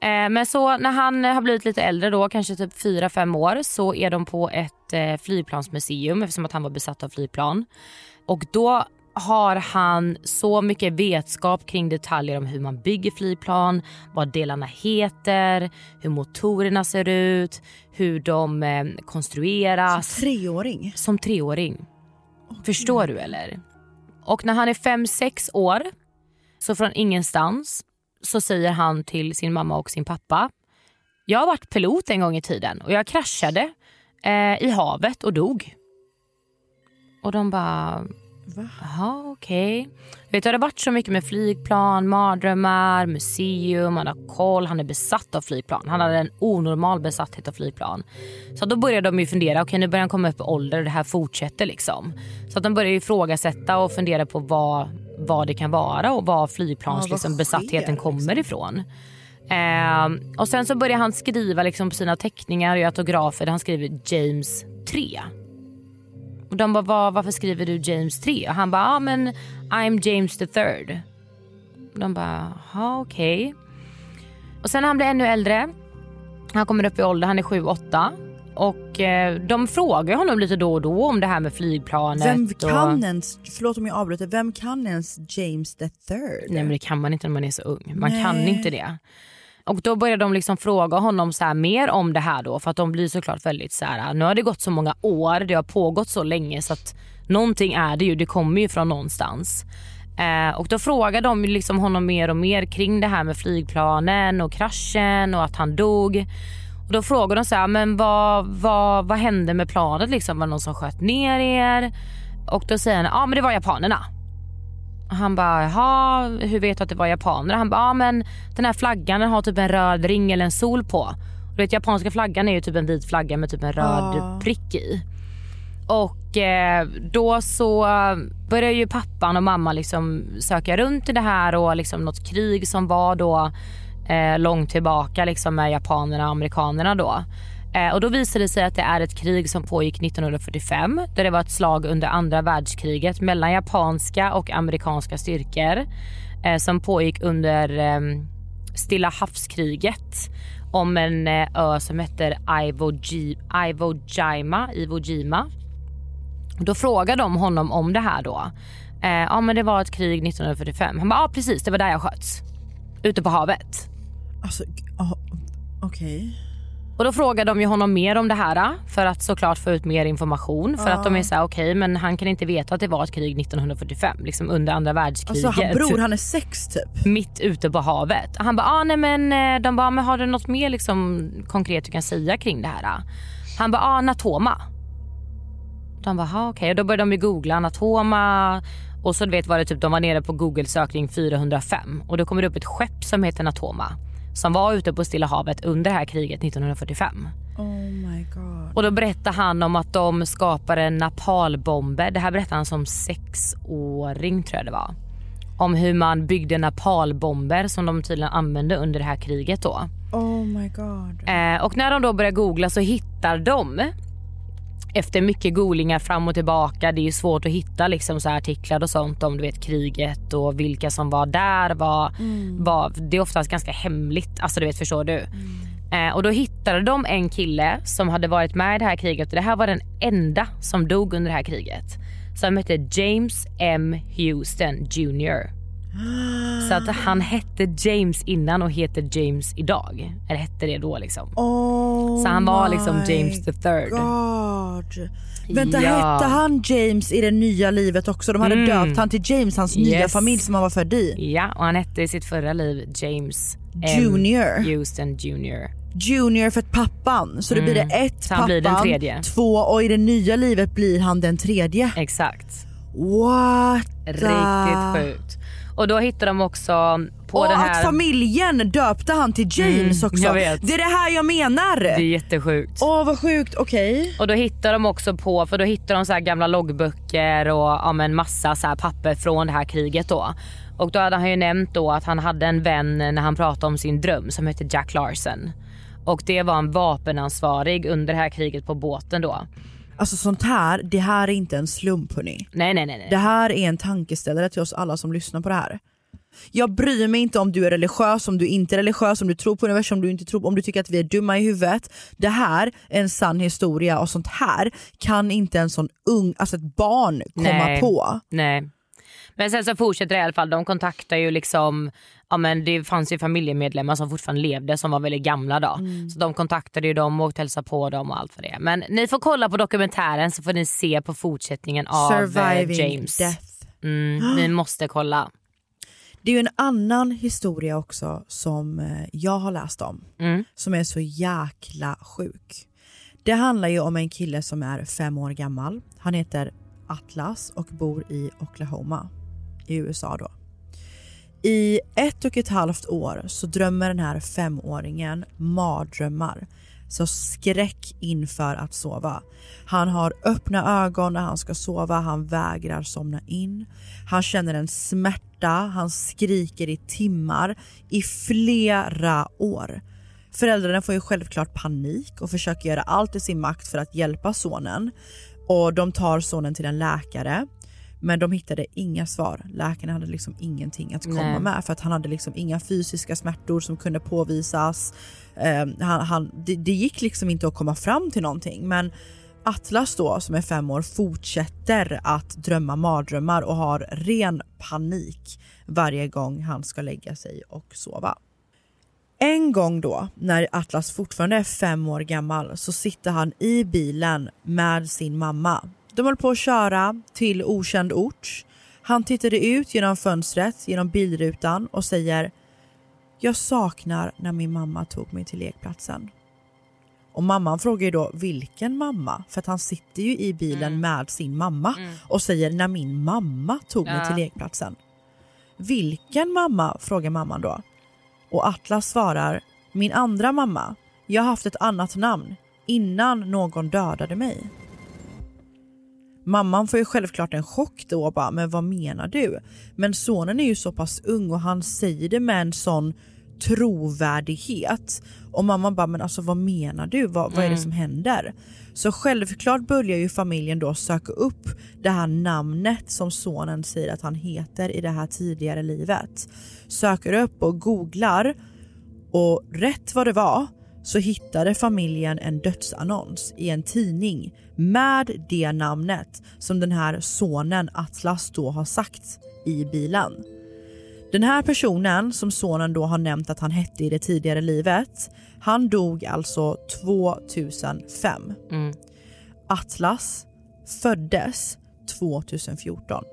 Eh, men så när han har blivit lite äldre då, kanske typ 4-5 år, så är de på ett eh, flygplansmuseum eftersom att han var besatt av flygplan. Och då har han så mycket vetskap kring detaljer om hur man bygger flygplan, vad delarna heter, hur motorerna ser ut, hur de eh, konstrueras. Som treåring? Som treåring. Förstår du eller? Och när han är 5-6 år, så från ingenstans, så säger han till sin mamma och sin pappa. Jag har varit pilot en gång i tiden och jag kraschade eh, i havet och dog. Och de bara... Jaha, okej. Vet du, det har varit så mycket med flygplan, mardrömmar, museum, han har koll, han är besatt av flygplan. Han hade en onormal besatthet av flygplan. Så då började de ju fundera, okej nu börjar han komma upp i ålder och det här fortsätter liksom. Så att de började ifrågasätta och fundera på vad, vad det kan vara och var flygplans Ja, liksom, besattheten sker, kommer ifrån. Ehm, och sen så börjar han skriva liksom, på sina teckningar och autografer där han skriver James 3. Och de bara, Var, varför skriver du James 3? Och han bara, ja men I'm James the third. Och de bara, ja okej. Och sen när han blir ännu äldre, han kommer upp i ålder, han är 7-8. Och eh, de frågar honom lite då och då om det här med flygplanet. Vem och... kan ens, förlåt om jag avbryter, vem kan ens James the third? Nej men det kan man inte när man är så ung. Man Nej. kan inte det. Och då börjar de liksom fråga honom så här mer om det här då för att de blir såklart väldigt så här. nu har det gått så många år, det har pågått så länge så att någonting är det ju, det kommer ju från någonstans. Eh, och då frågar de liksom honom mer och mer kring det här med flygplanen och kraschen och att han dog. Och då frågar de så här, men vad, vad, vad hände med planet liksom? Var det någon som sköt ner er? Och då säger han, ja ah, men det var japanerna. Han bara, jaha, hur vet du att det var japaner? Han bara, ja men den här flaggan den har typ en röd ring eller en sol på. Du vet japanska flaggan är ju typ en vit flagga med typ en röd Ja. prick i. Och eh, då så börjar ju pappan och mamma liksom söka runt i det här och liksom något krig som var då eh, långt tillbaka liksom med japanerna och amerikanerna då. Eh, och då visade det sig att det är ett krig som pågick 1945 där det var ett slag under andra världskriget mellan japanska och amerikanska styrkor eh, som pågick under eh, Stilla havskriget om en eh, ö som heter Iwo, G Iwo Jima. Iwo Jima. Då frågade de honom om det här då. Eh, ja men det var ett krig 1945. Han bara ja precis det var där jag sköts. Ute på havet. Alltså, oh, okej. okej. Och då frågar de ju honom mer om det här för att såklart få ut mer information. För att de är såhär okej men han kan inte veta att det var ett krig 1945 liksom under andra världskriget. Alltså han, bror han är sex typ. Mitt ute på havet. Han bara ah, nej men eh, de bara men har du något mer liksom konkret du kan säga kring det här? Han bara ah, Natoma. De bara ah, okej och då började de ju googla Natoma och så du vet var det typ de var nere på google sökning 405 och då kommer det upp ett skepp som heter Natoma som var ute på Stilla havet under det här kriget 1945. Oh my god. Och då berättar han om att de skapade napalbomber. Det här berättar han som sexåring tror jag det var. Om hur man byggde napalbomber som de tydligen använde under det här kriget då. Oh my god. Eh, och när de då börjar googla så hittar de efter mycket googlingar fram och tillbaka, det är ju svårt att hitta liksom så här artiklar och sånt om du vet kriget och vilka som var där. Var, var, det är oftast ganska hemligt, alltså du vet förstår du. Eh, och då hittade de en kille som hade varit med i det här kriget och det här var den enda som dog under det här kriget. Som hette James M Houston Jr. Så att han hette James innan och heter James idag. Eller hette det då liksom. Oh Så han var liksom James the third. God. Vänta Ja. hette han James i det nya livet också? De hade Mm. döpt han till James, hans nya Yes. familj som han var född i. Ja, och han hette i sitt förra liv James M. Junior. Houston Jr. Junior för att pappan. Så då blir det ett Mm. Så han pappan, blir den tredje. två och i det nya livet blir han den tredje. Exakt. What Riktigt sjukt. Och då hittar de också på och den här... att familjen döpte han till James Mm, också. Det är det här jag menar. Det är jättesjukt. Åh vad sjukt, okej. Och då hittar de också på, för då hittar de så här gamla loggböcker och ja, men massa så papper från det här kriget då. Och då hade han ju nämnt då att han hade en vän när han pratade om sin dröm som hette Jack Larson. Och det var en vapenansvarig under det här kriget på båten då. Alltså sånt här, det här är inte en slump hörni. Nej nej nej. nej. Det här är en tankeställare till oss alla som lyssnar på det här. Jag bryr mig inte om du är religiös, om du inte är religiös, om du tror på universum, om du inte tror på, om du tycker att vi är dumma i huvudet. Det här är en sann historia och sånt här kan inte en sån ung, alltså ett barn komma Nej. på. Nej. Men sen så fortsätter det i alla fall. De kontaktar ju liksom, ja men det fanns ju familjemedlemmar som fortfarande levde som var väldigt gamla då. Mm. Så de kontaktade ju dem och åkte hälsa på dem och allt för det. Men ni får kolla på dokumentären så får ni se på fortsättningen av eh, Surviving James. death. Mm, ni måste kolla. Det är ju en annan historia också som eh, jag har läst om. Mm. Som är så jäkla sjuk. Det handlar ju om en kille som är fem år gammal. Han heter Atlas och bor i Oklahoma i USA då. I ett och ett halvt år så drömmer den här femåringen mardrömmar. Så skräck inför att sova. Han har öppna ögon när han ska sova, han vägrar somna in. Han känner en smärta, han skriker i timmar i flera år. Föräldrarna får ju självklart panik och försöker göra allt i sin makt för att hjälpa sonen. Och de tar sonen till en läkare. Men de hittade inga svar. Läkarna hade liksom ingenting att komma Nej. med för att han hade liksom inga fysiska smärtor som kunde påvisas. Eh, han, han, det, det gick liksom inte att komma fram till någonting. Men Atlas då som är fem år fortsätter att drömma mardrömmar och har ren panik varje gång han ska lägga sig och sova. En gång då, när Atlas fortfarande är fem år gammal, så sitter han i bilen med sin mamma. De håller på att köra till okänd ort. Han tittade ut genom fönstret, genom bilrutan och säger “Jag saknar när min mamma tog mig till lekplatsen”. Och mamman frågar ju då vilken mamma? För att han sitter ju i bilen med sin mamma och säger när min mamma tog mig Ja. till lekplatsen. Vilken mamma? frågar mamman då. Och Atlas svarar min andra mamma. Jag har haft ett annat namn innan någon dödade mig. Mamman får ju självklart en chock då och bara, men vad menar du? Men sonen är ju så pass ung och han säger det med en sån trovärdighet. Och mamman bara, men alltså vad menar du? Vad, vad är det som händer? Så självklart börjar ju familjen då söka upp det här namnet som sonen säger att han heter i det här tidigare livet. Söker upp och googlar Och rätt vad det var så hittade familjen en dödsannons i en tidning med det namnet som den här sonen Atlas då har sagt i bilen. Den här personen som sonen då har nämnt att han hette i det tidigare livet, han dog alltså 2005. Mm. Atlas föddes 2014.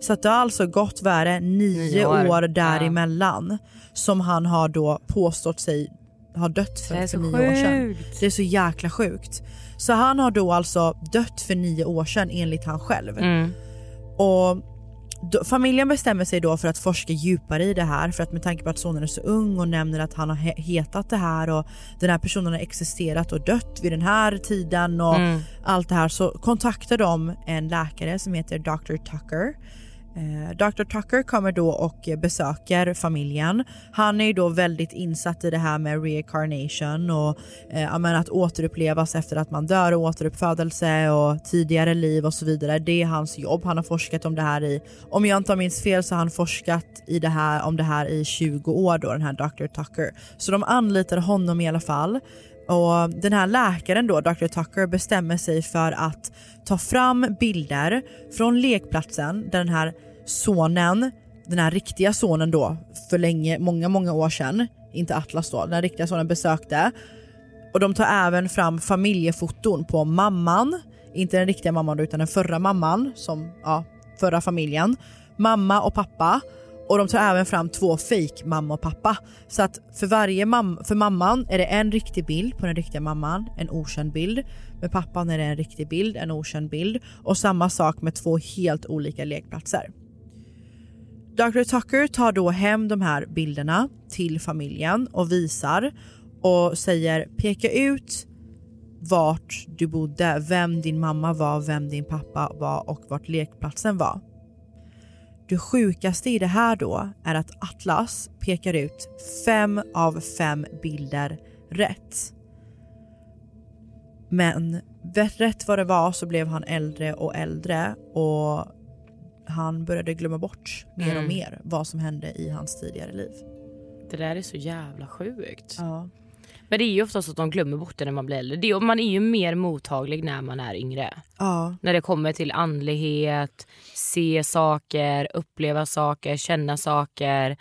Så att det har alltså gått vad är det, nio år. år däremellan som han har då påstått sig ha dött för, för nio år sedan. Det är så jäkla sjukt. Så han har då alltså dött för nio år sedan enligt han själv. Mm. Och då, familjen bestämmer sig då för att forska djupare i det här för att med tanke på att sonen är så ung och nämner att han har he- hetat det här och den här personen har existerat och dött vid den här tiden och Mm. allt det här så kontaktar de en läkare som heter Dr. Tucker. Eh, Dr. Tucker kommer då och besöker familjen. Han är ju då väldigt insatt i det här med reincarnation och eh, att återupplevas efter att man dör och återuppfödelse och tidigare liv och så vidare. Det är hans jobb. Han har forskat om det här i, om jag inte minns fel så har han forskat i det här, om det här i 20 år då, den här Dr. Tucker. Så de anlitar honom i alla fall. Och den här läkaren då, Dr. Tucker, bestämmer sig för att ta fram bilder från lekplatsen där den här sonen, den här riktiga sonen då, för länge, många, många år sedan, inte Atlas då, den här riktiga sonen besökte. Och de tar även fram familjefoton på mamman, inte den riktiga mamman då, utan den förra mamman, som, ja, förra familjen. Mamma och pappa. Och de tar även fram två fake mamma och pappa. Så att för varje mam för mamman är det en riktig bild på den riktiga mamman, en okänd bild. Med pappan är det en riktig bild, en okänd bild. Och samma sak med två helt olika lekplatser. Dr. Tucker tar då hem de här bilderna till familjen och visar och säger peka ut vart du bodde, vem din mamma var, vem din pappa var och vart lekplatsen var. Det sjukaste i det här då är att Atlas pekar ut fem av fem bilder rätt. Men rätt vad det var så blev han äldre och äldre och han började glömma bort mer och Mm. mer vad som hände i hans tidigare liv. Det där är så jävla sjukt. Ja. Men det är ju ofta så att de glömmer bort det när man blir äldre. Det är, man är ju mer mottaglig när man är yngre. Ja. När det kommer till andlighet, se saker, uppleva saker, känna saker.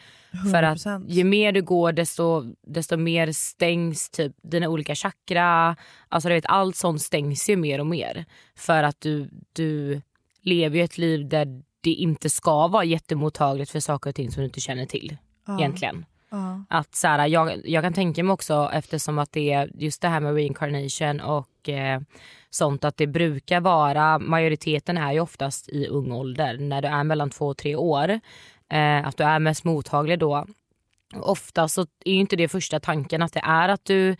För att 100%. ju mer du går desto, desto mer stängs typ dina olika chakra. Alltså du vet, allt sånt stängs ju mer och mer. För att du, du lever ju ett liv där det inte ska vara jättemottagligt för saker och ting som du inte känner till. Ja. Egentligen. Ja. Att så här, jag, jag kan tänka mig också eftersom att det är just det här med reincarnation och eh, sånt att det brukar vara, majoriteten är ju oftast i ung ålder när du är mellan två och tre år. Eh, att du är mest mottaglig då. Ofta så är ju inte det första tanken att det är att du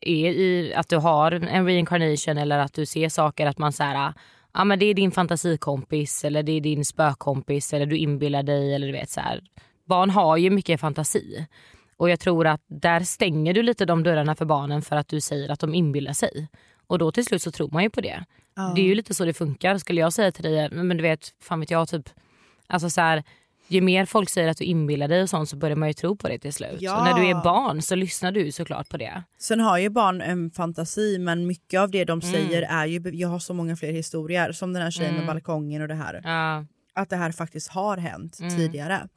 är i, att du har en reincarnation eller att du ser saker att man så här, ja men det är din fantasikompis eller det är din spökkompis eller du inbillar dig eller du vet så här. Barn har ju mycket fantasi. Och jag tror att där stänger du lite de dörrarna för barnen för att du säger att de inbillar sig. Och då till slut så tror man ju på det. Det är ju lite så det funkar. Skulle jag säga till dig, men du vet, fan vet jag typ. Alltså så här, ju mer folk säger att du inbillar dig och sånt så börjar man ju tro på det till slut. Ja. Och när du är barn så lyssnar du såklart på det. Sen har ju barn en fantasi men mycket av det de Mm. säger är ju, jag har så många fler historier som den här tjejen med Mm. balkongen och det här. Ja. Att det här faktiskt har hänt Mm. tidigare.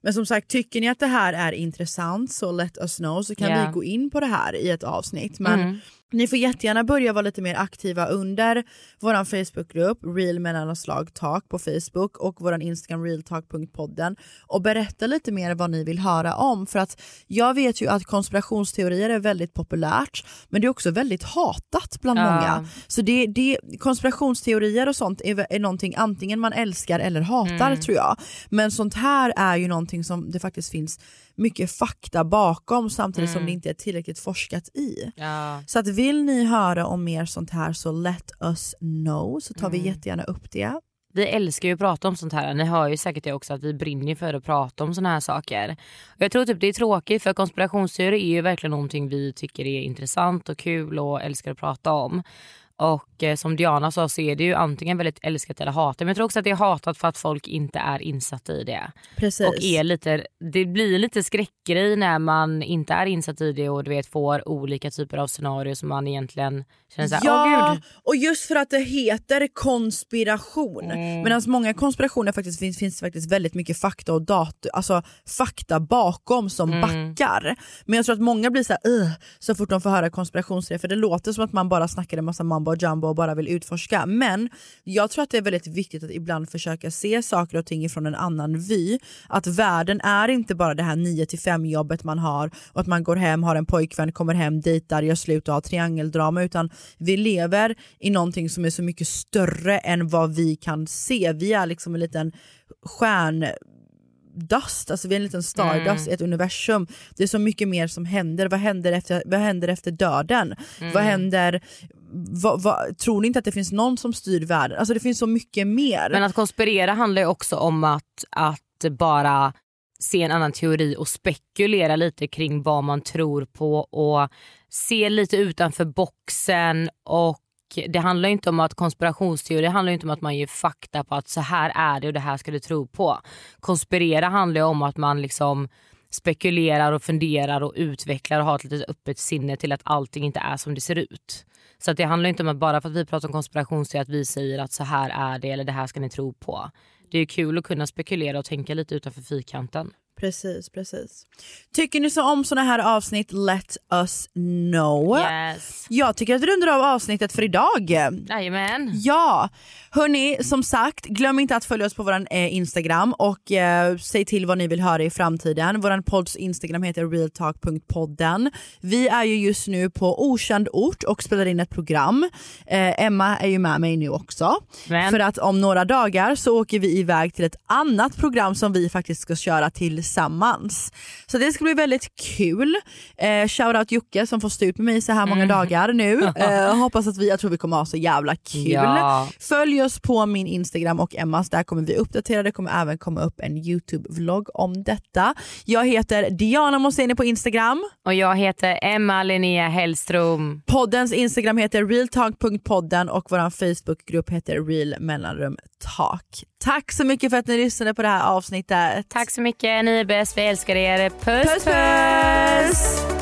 Men som sagt, tycker ni att det här är intressant så let us know så kan Ja. vi gå in på det här i ett avsnitt. Men Mm. Ni får jättegärna börja vara lite mer aktiva under vår Facebookgrupp Real mellanslag talk på Facebook och vår Instagram realtalk.podden och berätta lite mer vad ni vill höra om för att jag vet ju att konspirationsteorier är väldigt populärt men det är också väldigt hatat bland Ja. många. Så det, det, konspirationsteorier och sånt är, är någonting antingen man älskar eller hatar Mm. tror jag. Men sånt här är ju någonting som det faktiskt finns mycket fakta bakom samtidigt som Mm. det inte är tillräckligt forskat i. Ja. Så att vill ni höra om mer sånt här så let us know så tar vi Mm. jättegärna upp det. Vi älskar ju att prata om sånt här. Ni hör ju säkert det också att vi brinner för att prata om såna här saker. Jag tror typ det är tråkigt för konspirationsteorier är ju verkligen någonting vi tycker är intressant och kul och älskar att prata om. Och eh, som Diana sa så är det ju antingen väldigt älskat eller hatat. Men jag tror också att det är hatat för att folk inte är insatta i det. Precis. Och är lite, det blir lite skräckgrej när man inte är insatt i det och du vet får olika typer av scenarier som man egentligen känner såhär, ja, åh gud. och just för att det heter konspiration. Mm. Medan många konspirationer faktiskt finns, finns faktiskt väldigt mycket fakta och dator, alltså fakta bakom som Mm. backar. Men jag tror att många blir såhär "Ugh", så fort de får höra konspirationsteorier för det låter som att man bara snackar en massa mambo och jumbo och bara vill utforska. Men jag tror att det är väldigt viktigt att ibland försöka se saker och ting från en annan vy. Att världen är inte bara det här 9-5 jobbet man har och att man går hem, har en pojkvän, kommer hem, dejtar, gör slut och har triangeldrama utan vi lever i någonting som är så mycket större än vad vi kan se. Vi är liksom en liten stjärn dust, alltså vi är en liten stardust i ett universum. Det är så mycket mer som händer. Vad händer efter, vad händer efter döden? Vad händer, vad, vad, tror ni inte att det finns någon som styr världen? Alltså det finns så mycket mer. Men att konspirera handlar ju också om att, att bara se en annan teori och spekulera lite kring vad man tror på och se lite utanför boxen och det handlar inte om att konspirationsteori det handlar inte om att man ger fakta på att så här är det och det här ska du tro på. Konspirera handlar ju om att man liksom spekulerar och funderar och utvecklar och har ett litet öppet sinne till att allting inte är som det ser ut. Så att det handlar inte om att bara för att vi pratar om konspirationsteori att vi säger att så här är det eller det här ska ni tro på. Det är kul att kunna spekulera och tänka lite utanför fyrkanten. Precis, precis. Tycker ni så om såna här avsnitt, let us know. Yes. Jag tycker att vi rundar av avsnittet för idag. Jajamän. Ja, hörni som sagt glöm inte att följa oss på vår eh, Instagram och eh, säg till vad ni vill höra i framtiden. Vår podds Instagram heter realtalk.podden. Vi är ju just nu på okänd ort och spelar in ett program. Eh, Emma är ju med mig nu också. Men. För att om några dagar så åker vi iväg till ett annat program som vi faktiskt ska köra tillsammans. Så det ska bli väldigt kul. Eh, Shoutout Jocke som får stå ut med mig så här många dagar nu. Eh, hoppas att vi, jag tror vi kommer ha så jävla kul. Ja. Följ oss på min Instagram och Emmas, där kommer vi uppdatera. Det kommer även komma upp en YouTube-vlogg om detta. Jag heter Diana Moseni på Instagram. Och jag heter Emma Linnea Hellström. Poddens Instagram heter realtalk.podden och vår Facebookgrupp heter real mellanrum talk. Tack så mycket för att ni lyssnade på det här avsnittet. Tack så mycket, ni är bäst, vi älskar er. Puss Puss puss!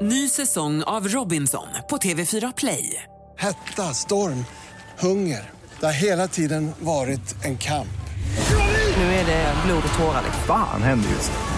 Ny säsong av Robinson på TV4 Play. Hetta, storm, hunger. Det har hela tiden varit en kamp. Nu är det blod och tårar. liksom. Fan händer just nu.